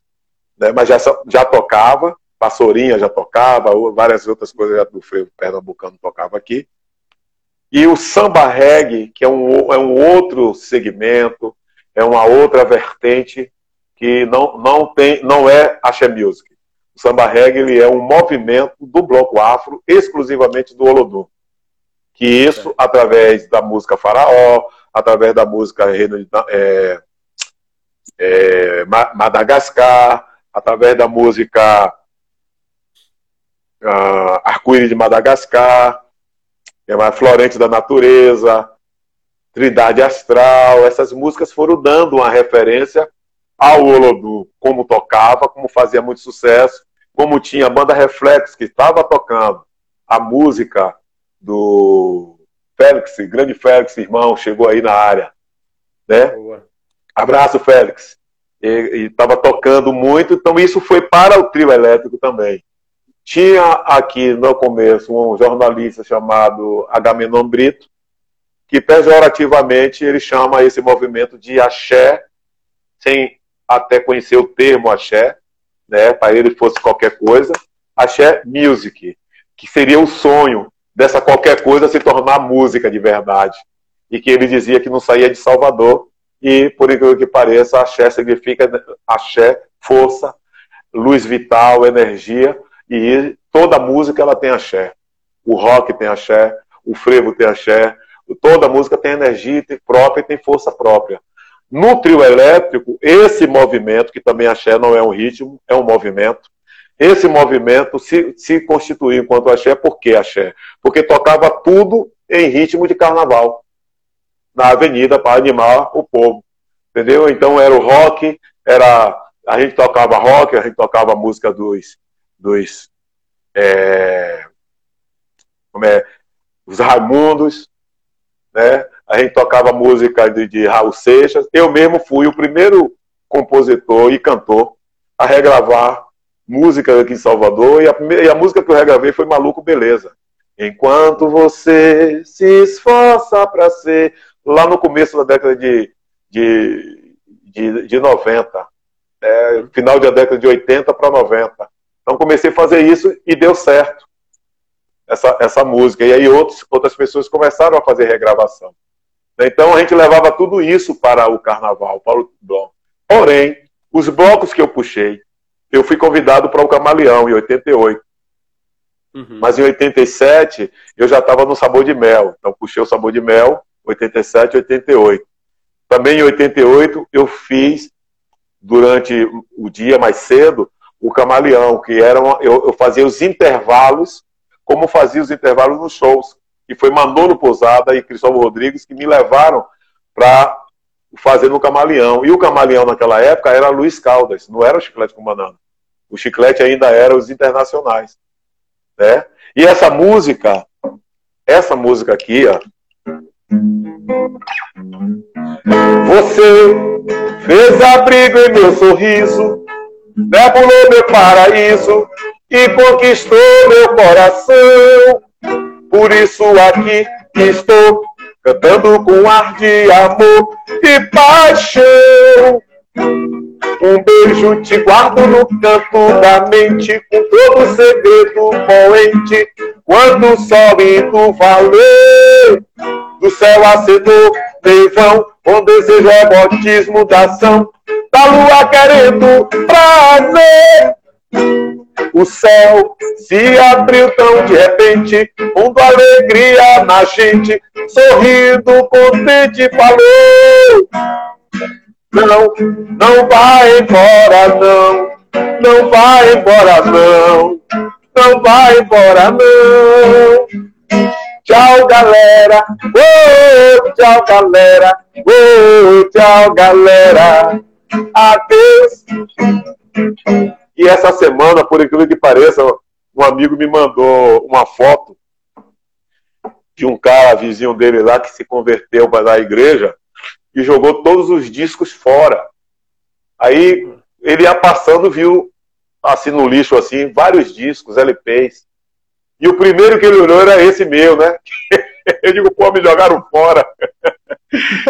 né? mas já, já tocava, Vassourinha já tocava, várias outras coisas do frevo pernambucano tocava aqui. E o samba reggae, que é um, é um outro segmento, é uma outra vertente que não, não, tem, não é axé music. O samba reggae ele é um movimento do bloco afro, exclusivamente do Olodum. Que isso, é. através da música Faraó, através da música é, é, Madagascar, através da música uh, Arco-Íris de Madagascar, é Florente da Natureza, Trindade Astral, essas músicas foram dando uma referência ao Olodu, como tocava, como fazia muito sucesso, como tinha a banda Reflex, que estava tocando a música do Félix, grande Félix, irmão, chegou aí na área. Né? Abraço, Félix. E estava tocando muito, então isso foi para o trio elétrico também. Tinha aqui no começo um jornalista chamado Agamenon Brito, que pejorativamente ele chama esse movimento de axé, sem até conhecer o termo axé, né, para ele fosse qualquer coisa, axé music, que seria o sonho dessa qualquer coisa se tornar música de verdade. E que ele dizia que não saía de Salvador, e por incrível que pareça, axé significa axé, força, luz vital, energia, e toda música ela tem axé. O rock tem axé, o frevo tem axé, toda música tem energia própria e tem força própria. No trio elétrico, esse movimento, que também axé não é um ritmo, é um movimento, esse movimento se, se constituiu enquanto axé, por que axé? Porque tocava tudo em ritmo de carnaval, na avenida, para animar o povo. Entendeu? Então era o rock, era a gente tocava rock, a gente tocava música dos, dos é, como é, os Raimundos, né? A gente tocava música de, de Raul Seixas. Eu mesmo fui o primeiro compositor e cantor a regravar música aqui em Salvador e a, primeira, e a música que eu regravei foi Maluco Beleza. Enquanto você se esforça para ser lá no começo da década de, de, de, de 90, é, final da década de 80 para 90. Então comecei a fazer isso e deu certo essa, essa música. E aí outros, outras pessoas começaram a fazer regravação. Então a gente levava tudo isso para o carnaval, para o bloco. Porém, os blocos que eu puxei, eu fui convidado para o Camaleão em 88. Uhum. Mas em 87 eu já estava no Sabor de Mel. Então puxei o Sabor de Mel, 87 88. Também em 88 eu fiz, durante o dia mais cedo, o Camaleão, que era uma, eu, eu, fazia os intervalos, como fazia os intervalos nos shows. E foi Manolo Posada e Cristóvão Rodrigues que me levaram para fazer no Camaleão. E o Camaleão naquela época era Luiz Caldas, não era o Chiclete com Banana. O Chiclete ainda era os internacionais. Né? E essa música, essa música aqui, ó, você fez abrigo em meu sorriso, nebulou meu paraíso e conquistou meu coração. Por isso aqui estou cantando com ar de amor e paixão. Um beijo te guardo no canto da mente, com todo segredo poente. Quando o sol indo valer, do céu acendou nevão, com desejo é batismo da ação, da lua querendo prazer. O céu se abriu tão de repente, pondo alegria na gente, sorrindo, contente, falou. Não, não vai embora, não, não vai embora, não, não vai embora, não. Tchau, galera. Oh, tchau, galera. Oh, tchau, galera. Adeus. E essa semana, por incrível que pareça, um amigo me mandou uma foto de um cara, vizinho dele lá, que se converteu para a igreja e jogou todos os discos fora. Aí ele ia passando, viu assim no lixo, assim, vários discos, LPs. E o primeiro que ele olhou era esse meu, né? Eu digo, pô, me jogaram fora.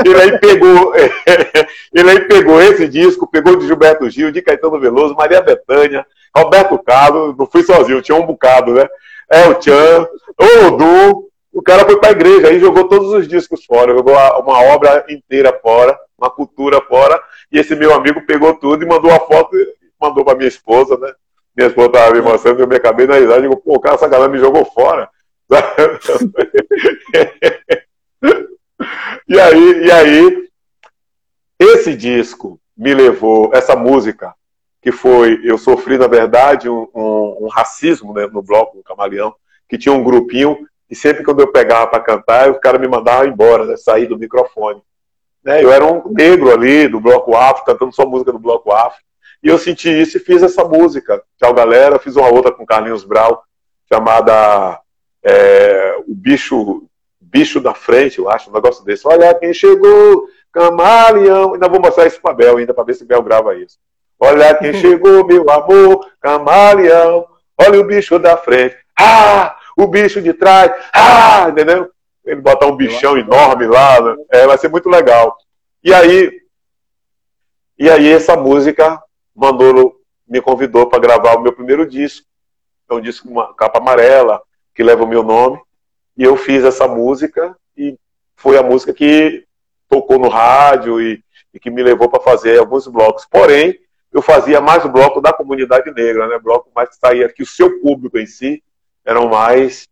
Ele aí pegou, ele aí pegou esse disco, pegou de Gilberto Gil, de Caetano Veloso, Maria Bethânia, Roberto Carlos, não fui sozinho, tinha um bocado, né? É o Chan, o Du, o cara foi pra igreja, aí jogou todos os discos fora, jogou uma obra inteira fora, uma cultura fora, e esse meu amigo pegou tudo e mandou a foto, mandou pra minha esposa, né? Minha esposa estava me mostrando, eu me acabei na idade, digo, pô, cara, essa galera me jogou fora. e aí, e aí, esse disco me levou, essa música, que foi, eu sofri, na verdade, um, um, um racismo né, no bloco do Camaleão, que tinha um grupinho, e sempre quando eu pegava para cantar, o cara me mandava embora, né, sair do microfone. Né, eu era um negro ali, do bloco afro, cantando só música do bloco afro. E eu senti isso e fiz essa música. Tchau, galera. Fiz uma outra com Carlinhos Brau, chamada é, O Bicho Bicho da Frente, eu acho, um negócio desse. Olha quem chegou, camaleão. Ainda vou mostrar isso pra Bel ainda, para ver se Bel grava isso. Olha quem chegou, meu amor, camaleão. Olha o bicho da frente. Ah, o bicho de trás. Ah, entendeu? Ele botar um bichão enorme lá, né? é, vai ser muito legal. E aí, e aí essa música Manolo me convidou para gravar o meu primeiro disco. É um disco com uma capa amarela, que leva o meu nome. E eu fiz essa música e foi a música que tocou no rádio e, e que me levou para fazer alguns blocos. Porém, eu fazia mais bloco da comunidade negra, né? Bloco mais que saía que o seu público em si eram mais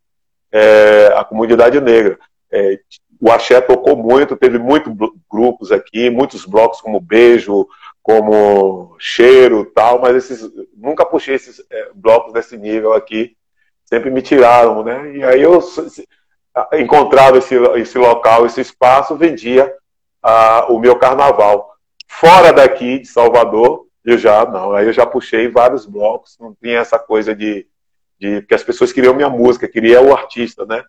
é, a comunidade negra. É, o axé tocou muito, teve muitos grupos aqui, muitos blocos como Beijo, como Cheiro tal, mas esses, nunca puxei esses é, blocos desse nível aqui, sempre me tiraram, né? E aí eu encontrava esse, esse local, esse espaço, vendia ah, o meu carnaval. Fora daqui de Salvador, eu já não, aí eu já puxei vários blocos, não tinha essa coisa de, de porque as pessoas queriam minha música, queria o artista, né?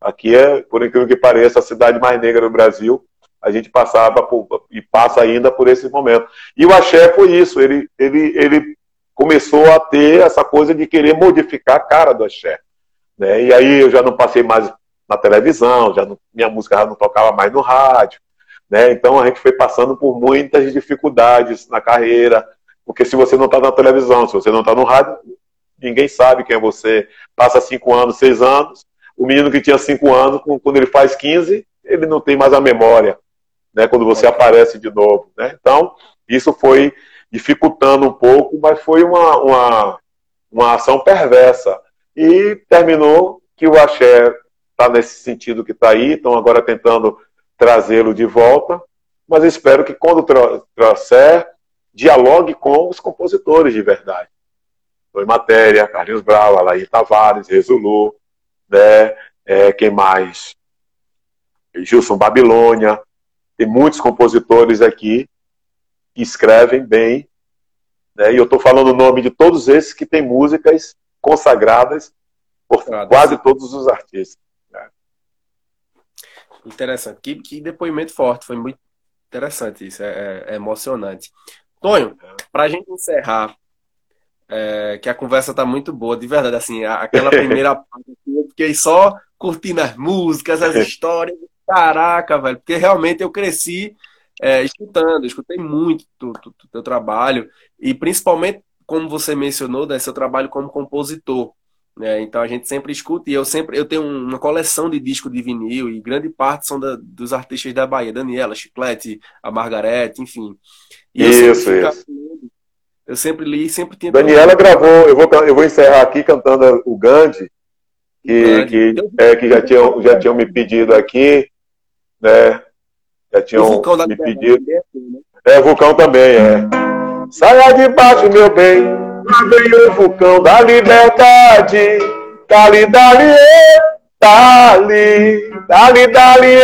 Aqui é, por incrível que pareça, a cidade mais negra do Brasil. A gente passava por, e passa ainda por esse momento. E o axé foi isso. Ele, ele, ele começou a ter essa coisa de querer modificar a cara do axé. Né? E aí eu já não passei mais na televisão, já não, minha música já não tocava mais no rádio. Né? Então a gente foi passando por muitas dificuldades na carreira, porque se você não está na televisão, se você não está no rádio, ninguém sabe quem é você. Passa cinco anos, seis anos, o menino que tinha 5 anos, quando ele faz 15, ele não tem mais a memória, né, quando você aparece de novo. Né? Então, isso foi dificultando um pouco, mas foi uma, uma, uma ação perversa. E terminou que o axé está nesse sentido que está aí, estão agora tentando trazê-lo de volta, mas espero que quando trouxer, dialogue com os compositores de verdade. Foi Matéria, Carlinhos Brau, Alaí Tavares, Resulu, né? É, quem mais? Gilson Babilônia. Tem muitos compositores aqui que escrevem bem. Né? E eu estou falando o nome de todos esses que têm músicas consagradas por quase todos os artistas. Né? Interessante. Que, que, depoimento forte. Foi muito interessante isso. É, é, é emocionante. Tonho, é. para a gente encerrar, é, que a conversa tá muito boa, de verdade. Assim, aquela primeira parte, eu fiquei só curtindo as músicas, as histórias. Caraca, velho, porque realmente eu cresci é, escutando, escutei muito o teu trabalho, e principalmente, como você mencionou, né, seu trabalho como compositor. Né? Então a gente sempre escuta, e eu sempre eu tenho uma coleção de discos de vinil, e grande parte são da, dos artistas da Bahia, Daniela, Chiclete, a Margarete, enfim. E isso, isso. Eu sempre li, sempre tinha. Daniela gravou, eu vou, eu vou encerrar aqui cantando o Gandhi, que, que, é, que já, tinham, já tinham me pedido aqui, né? Já tinham me pedido. É, assim, né? é, vulcão também, é. Saia de baixo, meu bem, lá vem o vulcão da liberdade. Dali, dali, dali, dali, dali,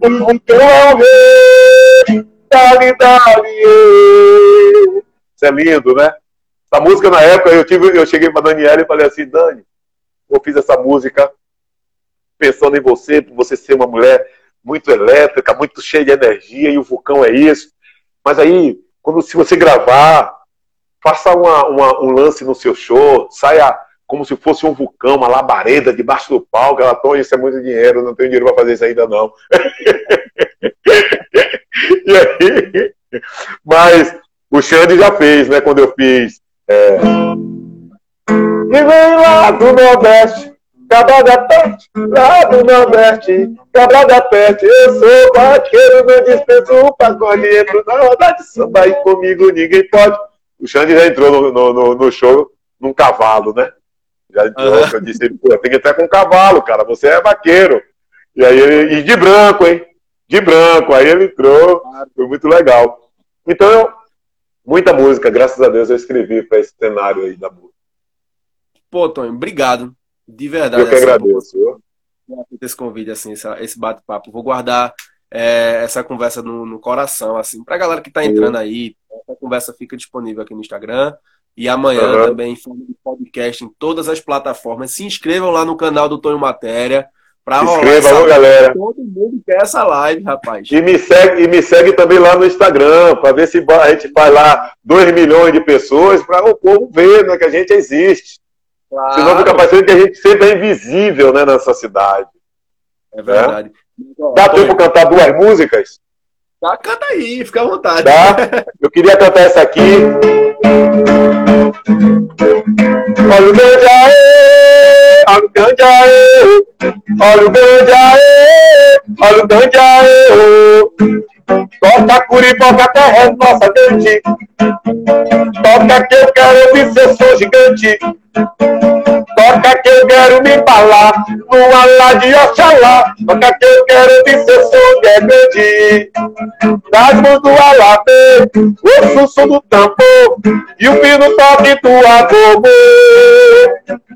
o vulcão é o rei. Dali, dali, isso é lindo, né? Essa música, na época, eu, tive, eu cheguei para Daniela e falei assim, Dani, eu fiz essa música pensando em você, por você ser uma mulher muito elétrica, muito cheia de energia, e o vulcão é isso. Mas aí, quando se você gravar, faça uma, uma, um lance no seu show, saia como se fosse um vulcão, uma labareda debaixo do palco. Ela, Tony, isso é muito dinheiro, não tenho dinheiro para fazer isso ainda não. e aí, mas o Xande já fez, né? Quando eu fiz. É... E vem lá do Nordeste, Cabrada Peste, lá do Nordeste, Cabrada Peste, eu sou vaqueiro, não dispenso um pagode, entro na roda de samba e comigo ninguém pode. O Xande já entrou no, no, no, no show num cavalo, né? Já entrou, uhum. eu disse, pô, tem que entrar com um cavalo, cara, você é vaqueiro. E aí ele, e de branco, hein? De branco, aí ele entrou, foi muito legal. Então eu, muita música, graças a Deus eu escrevi para esse cenário aí da música. Pô, Tony, obrigado. De verdade. Eu que agradeço. Esse convite, assim, esse bate-papo. Vou guardar é, essa conversa no, no, coração, assim, pra galera que tá entrando aí. Essa conversa fica disponível aqui no Instagram. E amanhã uhum. também em forma de podcast em todas as plataformas. Se inscrevam lá no canal do Tonho Matéria. Pra Inscreva, galera. Todo mundo quer essa live, rapaz. E me segue, e me segue também lá no Instagram, para ver se a gente faz lá 2 milhões de pessoas, para o povo ver né, que a gente existe. Claro. Senão fica parecendo que a gente sempre é invisível né, nessa cidade. É verdade. Né? Dá tempo para cantar duas músicas? Tá, canta aí, fica à vontade. Tá? Eu queria cantar essa aqui. Olha o grande aê, olha o grande aê, olha o grande aê, olha o grande aê. Toca curiboca, terra é nossa grande. Toca que eu quero ouvir seu som gigante. Toca que eu quero me falar numa lá de Oxalá. Toca que eu quero ouvir seu som que é grande. Das mãos do alabê, o som do tambor e o pino toque do agogô.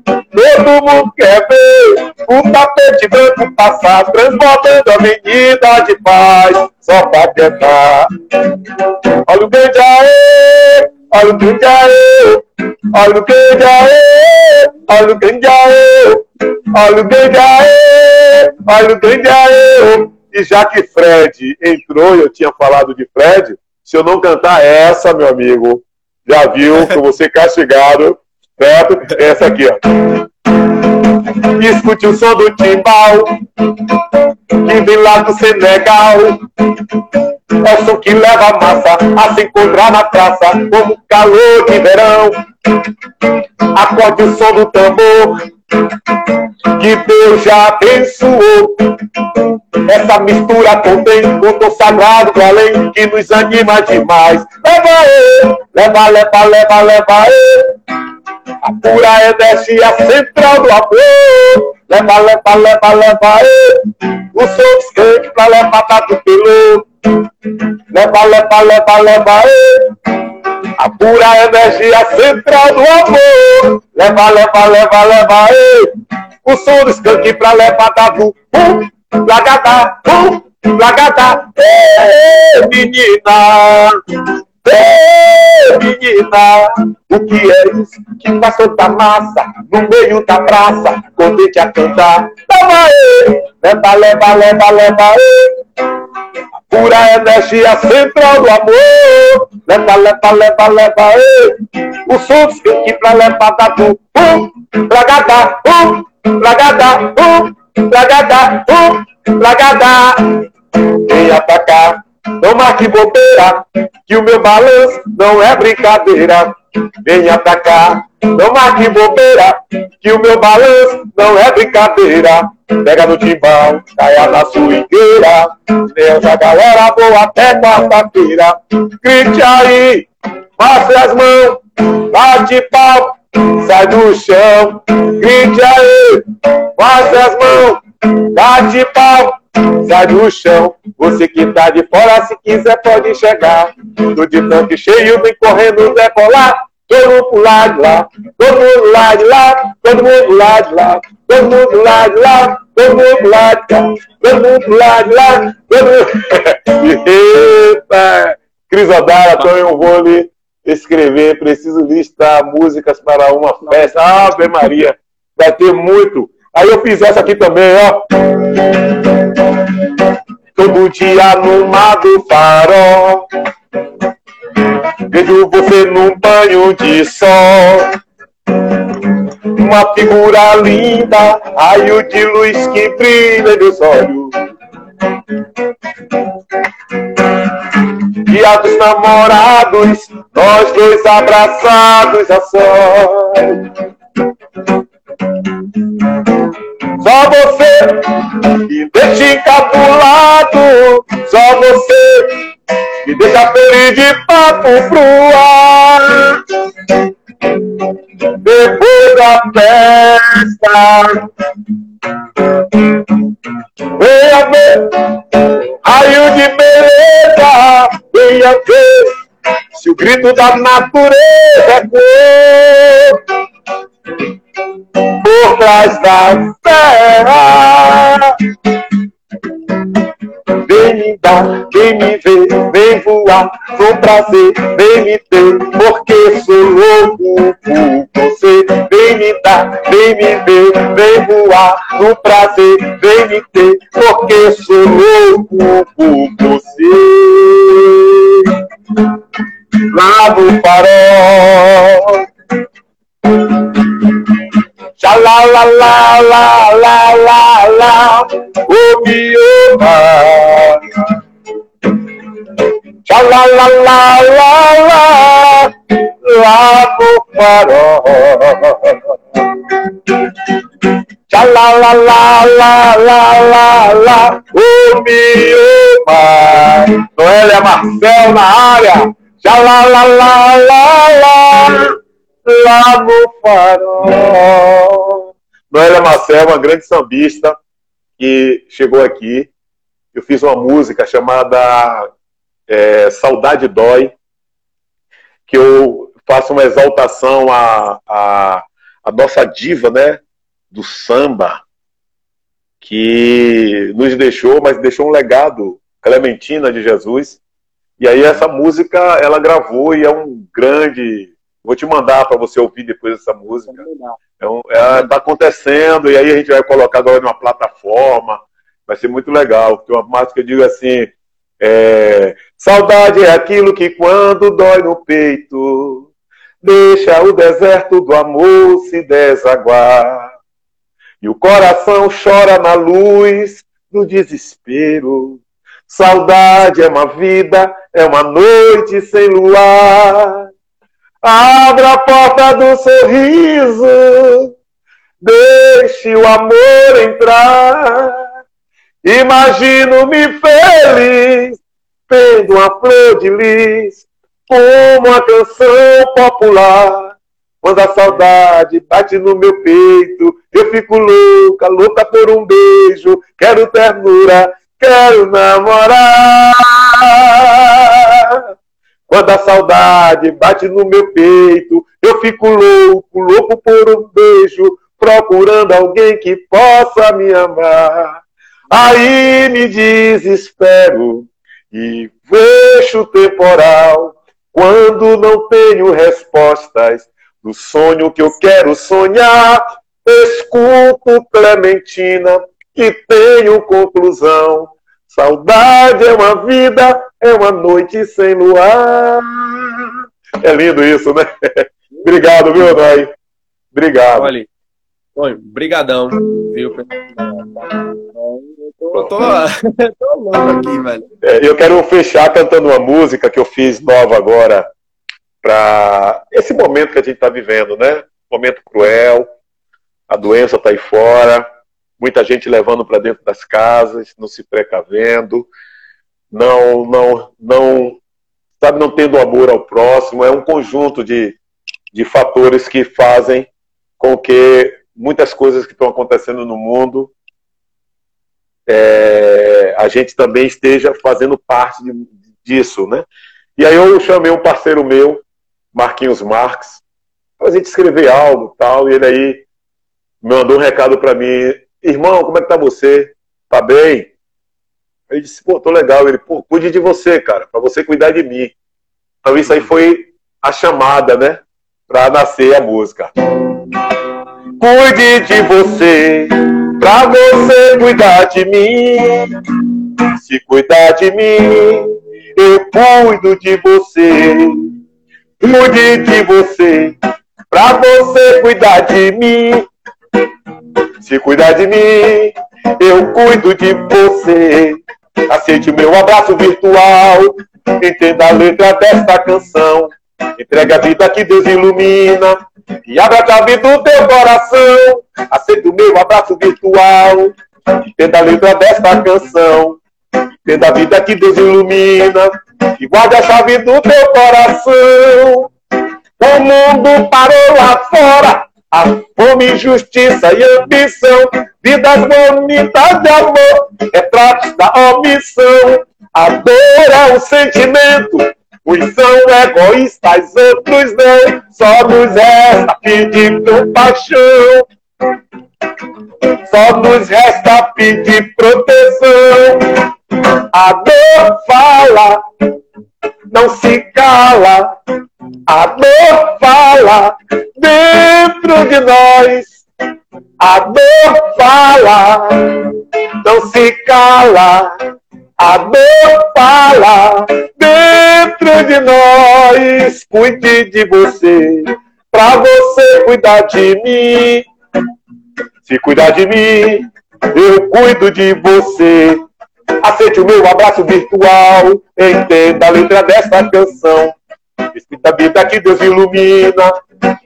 Todo mundo quer ver o tapete branco passar, transbordando a avenida de paz, só pra tentar. Olha o grande aê, olha o grande aê, olha o grande aê, olha o grande aê, olha o grande aê, olha o grande aê. E já que Fred entrou, eu tinha falado de Fred, se eu não cantar essa, meu amigo, já viu que eu vou castigado certo? Essa aqui, ó. Escute o som do timbal, que vem lá do Senegal. É o som que leva a massa a se encontrar na praça, como calor de verão. Acorde o som do tambor, que Deus já abençoou. Essa mistura contém um tom sagrado do além que nos anima demais. Leva aí, leva, leva, leva, leva aí. A pura energia central do amor. Leva, leva, leva, leva aí. O som esquente pra levantar do piloto. Leva, leva, leva, leva aí. A pura energia central do amor. Leva, leva, leva, leva aí. O som do skunk pra levantar do pum, lagada, pum, lagada. Ei, menina. Ei, menina, o que é isso que passou da massa no meio da praça, convite a cantar? Toma aí, leva, leva, leva, leva aí. Pura energia central do amor. Leva, leva, leva, leva aí. O som que pra levar da tu. Um, lagada, um, lagada, um, lagada, um, lagada. Venha pra Não marque bobeira, que o meu balanço não é brincadeira. Venha pra cá, não marque bobeira, que o meu balanço não é brincadeira. Pega no timbal, caia na suingueira. Deus, a galera boa até quarta-feira. Grite aí, passe as mãos, bate pau, sai do chão. Grite aí, passe as mãos, bate pau, sai do chão. Você que tá de fora, se quiser, pode chegar. Tô de tanque cheio, vem correndo decolar. Todo mundo lá de lá, todo mundo lá de lá, todo mundo lá de lá, todo mundo lá de lá, todo mundo lá de cá, todo mundo lá de lá, todo mundo. Eita! Cris Odara, então eu vou lhe escrever, preciso listar músicas para uma festa. Ave Maria, vai ter muito. Aí eu fiz essa aqui também, ó. Todo dia no mar do farol. Vejo você num banho de sol. Uma figura linda, raio de luz que brilha em meus olhos. Dia dos namorados, nós dois abraçados a sol. Só você me deixa encapulado, só você me deixa feliz de papo pro ar. Depois da festa, venha ver raio de beleza, venha ver se o grito da natureza é cor por trás da terra. Vem me dar, vem me ver, vem voar, com prazer, vem me ter, porque sou louco por você. Vem me dar, vem me ver, vem voar, no prazer, vem me ter, porque sou louco por você. Lá no farol. La la la la la la la, o bioma. La la la la la, lá no farol. Lá, lá, lá, lá, lá, lá, lá, o pai. Noélia Marcel na área. Já lá, lá, lá, lá, lá, no farol. Noélia Marcel, uma grande sambista que chegou aqui. Eu fiz uma música chamada é, Saudade Dói, que eu faço uma exaltação à, à, à nossa diva, né? Do samba, que nos deixou, mas deixou um legado, Clementina de Jesus. E aí essa música ela gravou e é um grande. Vou te mandar para você ouvir depois essa música. É um, é, tá acontecendo e aí a gente vai colocar agora numa plataforma. Vai ser muito legal. Tem uma música que eu digo assim: é, saudade é aquilo que quando dói no peito deixa o deserto do amor se desaguar. E o coração chora na luz do desespero. Saudade é uma vida, é uma noite sem luar. Abra a porta do sorriso, deixe o amor entrar. Imagino-me feliz, tendo uma flor de lis, como uma canção popular. Quando a saudade bate no meu peito, eu fico louca, louca por um beijo. Quero ternura, quero namorar. Quando a saudade bate no meu peito, eu fico louco, louco por um beijo, procurando alguém que possa me amar. Aí me desespero e vejo temporal quando não tenho respostas do sonho que eu quero sonhar. Escuto Clementina e tenho conclusão. Saudade é uma vida, é uma noite sem luar. É lindo isso, né? Obrigado, viu, Nai? Obrigado. Olha, brigadão, viu? Eu tô, tô louco aqui, velho. É, eu quero fechar cantando uma música que eu fiz nova agora para esse momento que a gente está vivendo, né? Momento cruel, a doença está aí fora, muita gente levando para dentro das casas, não se precavendo, não, não, não, sabe, não tendo amor ao próximo. É um conjunto de, de fatores que fazem com que muitas coisas que estão acontecendo no mundo é, a gente também esteja fazendo parte de, disso, né? E aí eu chamei um parceiro meu, Marquinhos Marques, para a gente escrever algo tal, e ele aí mandou um recado para mim, irmão, como é que tá você? Tá bem? Ele disse, pô, tô legal. Ele, pô, cuide de você, cara, para você cuidar de mim. Então isso aí foi a chamada, né? Para nascer a música. Cuide de você, pra você cuidar de mim. Se cuidar de mim, eu cuido de você. Cuide de você, pra você cuidar de mim. Se cuidar de mim, eu cuido de você. Aceite o meu abraço virtual. Entenda a letra desta canção. Entrega a vida que Deus ilumina. E abra a chave do teu coração. Aceite o meu abraço virtual. Entenda a letra desta canção. Entenda a vida que Deus ilumina. E guarde a chave do teu coração. O mundo parou lá fora a fome, justiça e ambição, vidas bonitas de amor, retratos da omissão. A dor é um sentimento, uns são egoístas, outros não. Só nos resta pedir compaixão. Só nos resta pedir proteção. A dor fala, não se cala. A dor fala dentro de nós. A dor fala, não se cala. A dor fala dentro de nós. Cuide de você, pra você cuidar de mim. Se cuidar de mim, eu cuido de você. Aceite o meu abraço virtual. Entenda a letra desta canção. Espírita vida que Deus ilumina.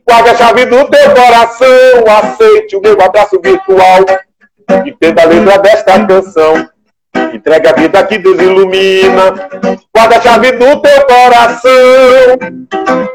Guarde a chave do teu coração, aceite o meu abraço virtual. Entenda a letra desta canção. Entrega a vida que Deus ilumina. Guarda a chave do teu coração.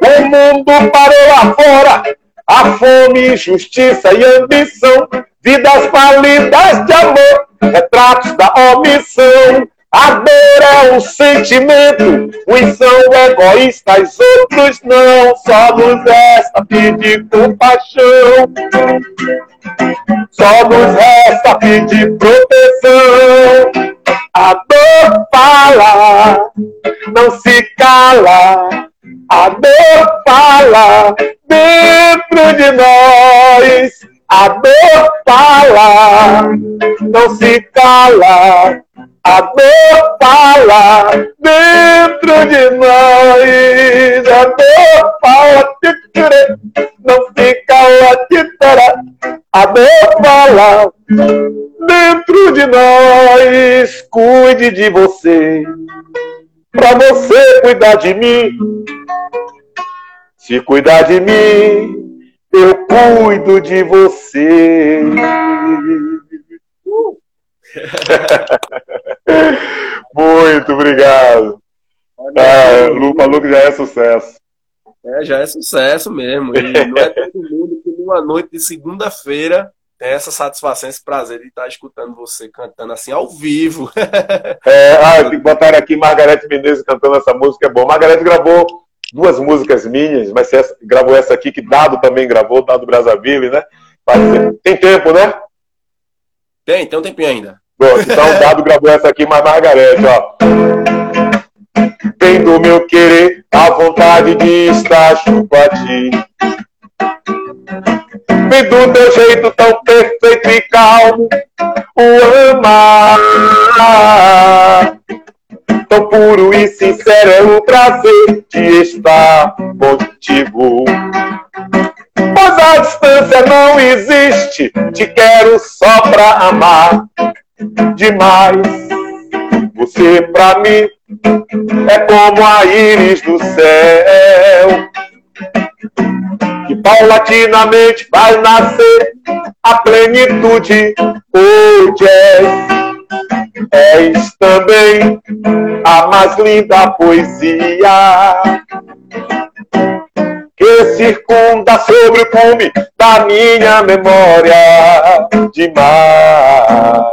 O mundo parou lá fora. A fome, justiça e ambição. Vidas falidas de amor. Retratos da omissão. A dor é um sentimento, uns são egoístas, outros não. Só nos resta pedir compaixão. Só nos resta pedir proteção. A dor fala, não se cala. A dor fala dentro de nós. A dor fala, não se cala. A dor fala dentro de nós. A dor fala, não fica lá, a dor fala dentro de nós. Cuide de você, pra você cuidar de mim. Se cuidar de mim, eu cuido de você. Muito obrigado. Ah, Lu falou que já é sucesso. É, já é sucesso mesmo. E não é todo mundo que numa noite de segunda-feira tem essa satisfação, esse prazer de estar escutando você cantando assim ao vivo. é, ah, eu tenho que botar aqui Margarete Menezes cantando essa música, é bom. Margarete gravou duas músicas minhas, mas essa, gravou essa aqui que Dado também gravou, Dado Brazzaville, né? Tem tempo, né? Tem, tem um tempinho ainda. Bom, então Dado gravou essa aqui, mas Margarete, ó. Vem do meu querer a vontade de estar junto a ti. Vem do teu jeito tão perfeito e calmo, o amar. Tão puro e sincero é o prazer de estar contigo. Pois a distância não existe, te quero só pra amar demais. Você pra mim é como a íris do céu, que paulatinamente vai nascer a plenitude. Hoje és, és também a mais linda poesia que circunda sobre o cume da minha memória de mar.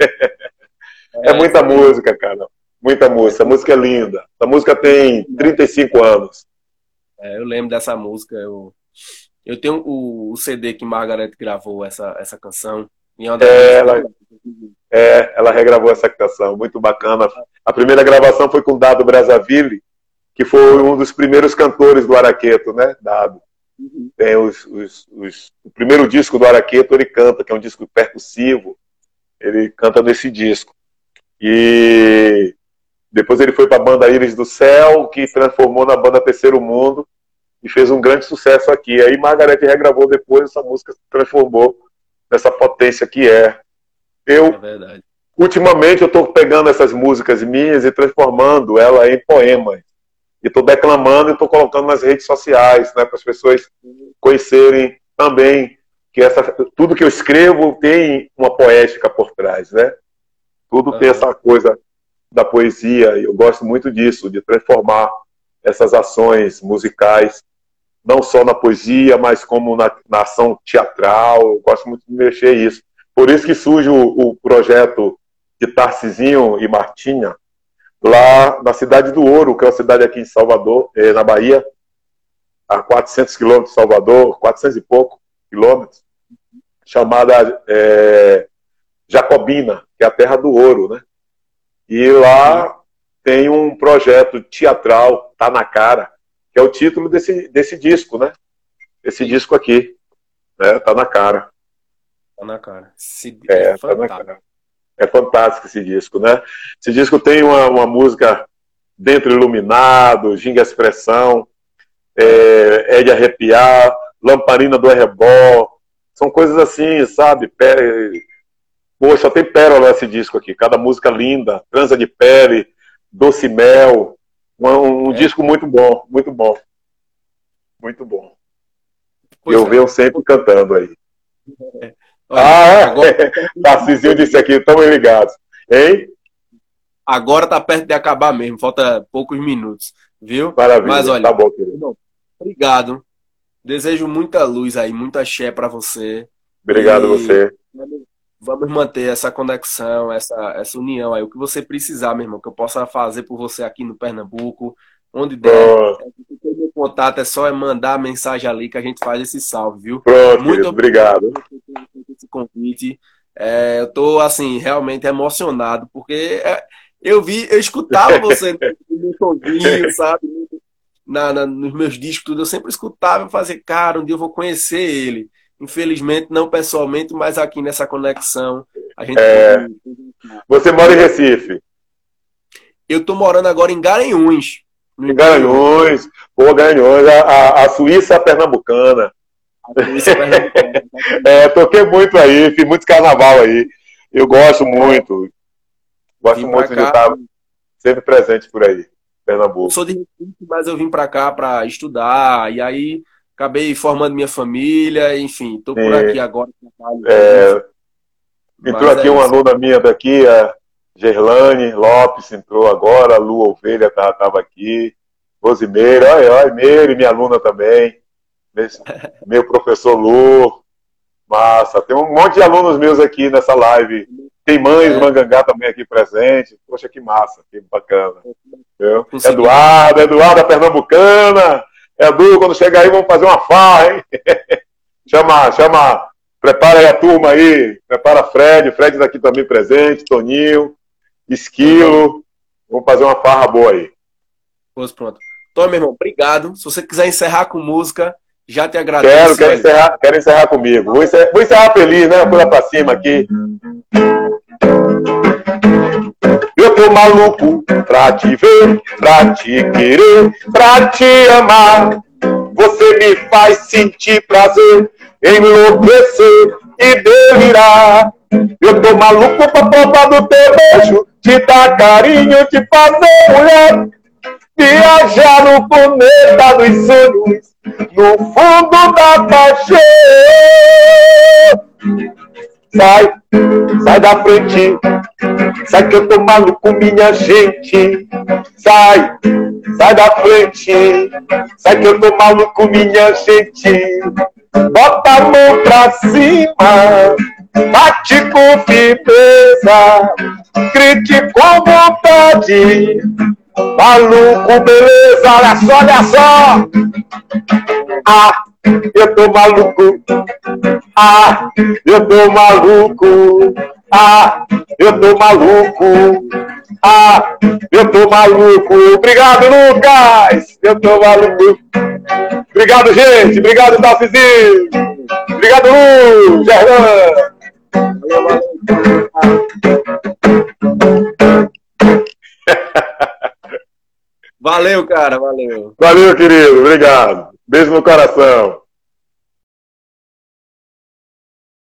É muita música, cara. Muita música. A música é linda. A música tem 35 anos. É, eu lembro dessa música. Eu, eu tenho o, o CD que Margaret gravou essa, essa canção. É, ela, é, ela regravou essa canção. Muito bacana. A primeira gravação foi com Dado Brazzaville, que foi um dos primeiros cantores do Araqueto, né? Dado. Uhum. Tem os, os, os, o primeiro disco do Araqueto ele canta, que é um disco percussivo. Ele canta nesse disco. E depois ele foi para a banda Íris do Céu, que transformou na banda Terceiro Mundo e fez um grande sucesso aqui. Aí Margarete regravou depois, essa música se transformou nessa potência que é. Eu, é ultimamente, eu estou pegando essas músicas minhas e transformando ela em poemas. E estou declamando e estou colocando nas redes sociais, né, para as pessoas conhecerem também que essa, tudo que eu escrevo tem uma poética por trás, né? Tudo tem essa coisa da poesia, e eu gosto muito disso, de transformar essas ações musicais, não só na poesia, mas como na, na ação teatral, eu gosto muito de mexer isso. Por isso que surge o, o projeto de Tarcisinho e Martinha, lá na cidade do Ouro, que é uma cidade aqui em Salvador, eh, na Bahia, a 400 quilômetros de Salvador, 400 e pouco quilômetros, chamada é, Jacobina, que é a terra do ouro, né? E lá tem um projeto teatral, tá na cara, que é o título desse, desse disco, né? Esse disco aqui, né? Tá na cara. Tá na cara. é, é tá na cara. É fantástico esse disco, né? Esse disco tem uma, uma música Dentro Iluminado, Ginga Expressão, é, é de arrepiar, Lamparina do Arrebó, são coisas assim, sabe? Poxa, só tem pérola esse disco aqui. Cada música linda. Transa de Pele, Doce Mel. Um, um é. disco muito bom, muito bom. Muito bom. Pois eu é. venho sempre cantando aí. É. Olha, ah, é? Agora... Tarcisinho disse aqui, estamos ligados. Hein? Agora tá perto de acabar mesmo, falta poucos minutos, viu? Maravilha, Mas olha, tá bom, querido. Obrigado. Desejo muita luz aí, muita axé para você. Obrigado e... você. Vamos manter essa conexão, essa, essa união aí. O que você precisar, meu irmão, que eu possa fazer por você aqui no Pernambuco, onde der. Oh. meu contato é só mandar a mensagem ali que a gente faz esse salve, viu? Pronto, Muito obrigado. por esse convite. É, eu tô, assim, realmente emocionado, porque é, eu vi, eu escutava você no ouvido, sabe? Na, na, nos meus discos, tudo, eu sempre escutava e fazia, cara, um dia eu vou conhecer ele. Infelizmente, não pessoalmente, mas aqui nessa conexão. A gente é... Você mora em Recife? Eu tô morando agora em Garanhuns. Em Garanhuns, pô, Garanhuns, a, a Suíça pernambucana. A Suíça pernambucana. é, toquei muito aí, fiz muito carnaval aí. Eu gosto muito. Gosto muito de estar sempre presente por aí, Pernambuco. Eu sou de Recife, mas eu vim para cá para estudar, e aí acabei formando minha família, enfim, estou por aqui agora. É, entrou aqui é uma aluna minha daqui, a Gerlane Lopes entrou agora, a Lu Ovelha estava tava aqui, Rosimeira, olha, olha, Meire, minha aluna também, meu professor Lu, massa, tem um monte de alunos meus aqui nessa live, tem mães é. Mangangá também aqui presente, poxa, que massa, que bacana. Eduardo, Eduardo, a Pernambucana, Edu, quando chegar aí, vamos fazer uma farra, hein? chama, chama, prepara aí a turma aí, prepara Fred, Fred daqui tá também presente, Toninho, Esquilo, vamos fazer uma farra boa aí. Pois pronto. Então, meu irmão, obrigado. Se você quiser encerrar com música, já te agradeço. Quero, quero encerrar, quero encerrar comigo. Vou encerrar, vou encerrar feliz, né? Pula pra cima aqui. Eu tô maluco pra te ver, pra te querer, pra te amar. Você me faz sentir prazer, enlouquecer e delirar. Eu tô maluco pra provar do teu beijo, te dar carinho, te fazer mulher. Viajar no planeta dos sonhos, no fundo da paixão. Sai, sai da frente. Sai que eu tô maluco, minha gente. Sai, sai da frente. Sai que eu tô maluco, minha gente. Bota a mão pra cima. Bate com firmeza. Grite com vontade. Maluco, beleza, olha só, olha só. Ah, eu tô maluco. Ah, eu tô maluco. Ah, eu tô maluco. Ah, eu tô maluco. Obrigado, Lucas. Eu tô maluco. Obrigado, gente. Obrigado, Dalcizinho. Obrigado, Lu, Gerlan. Valeu, cara. Valeu. Valeu, querido. Obrigado. Beijo no coração.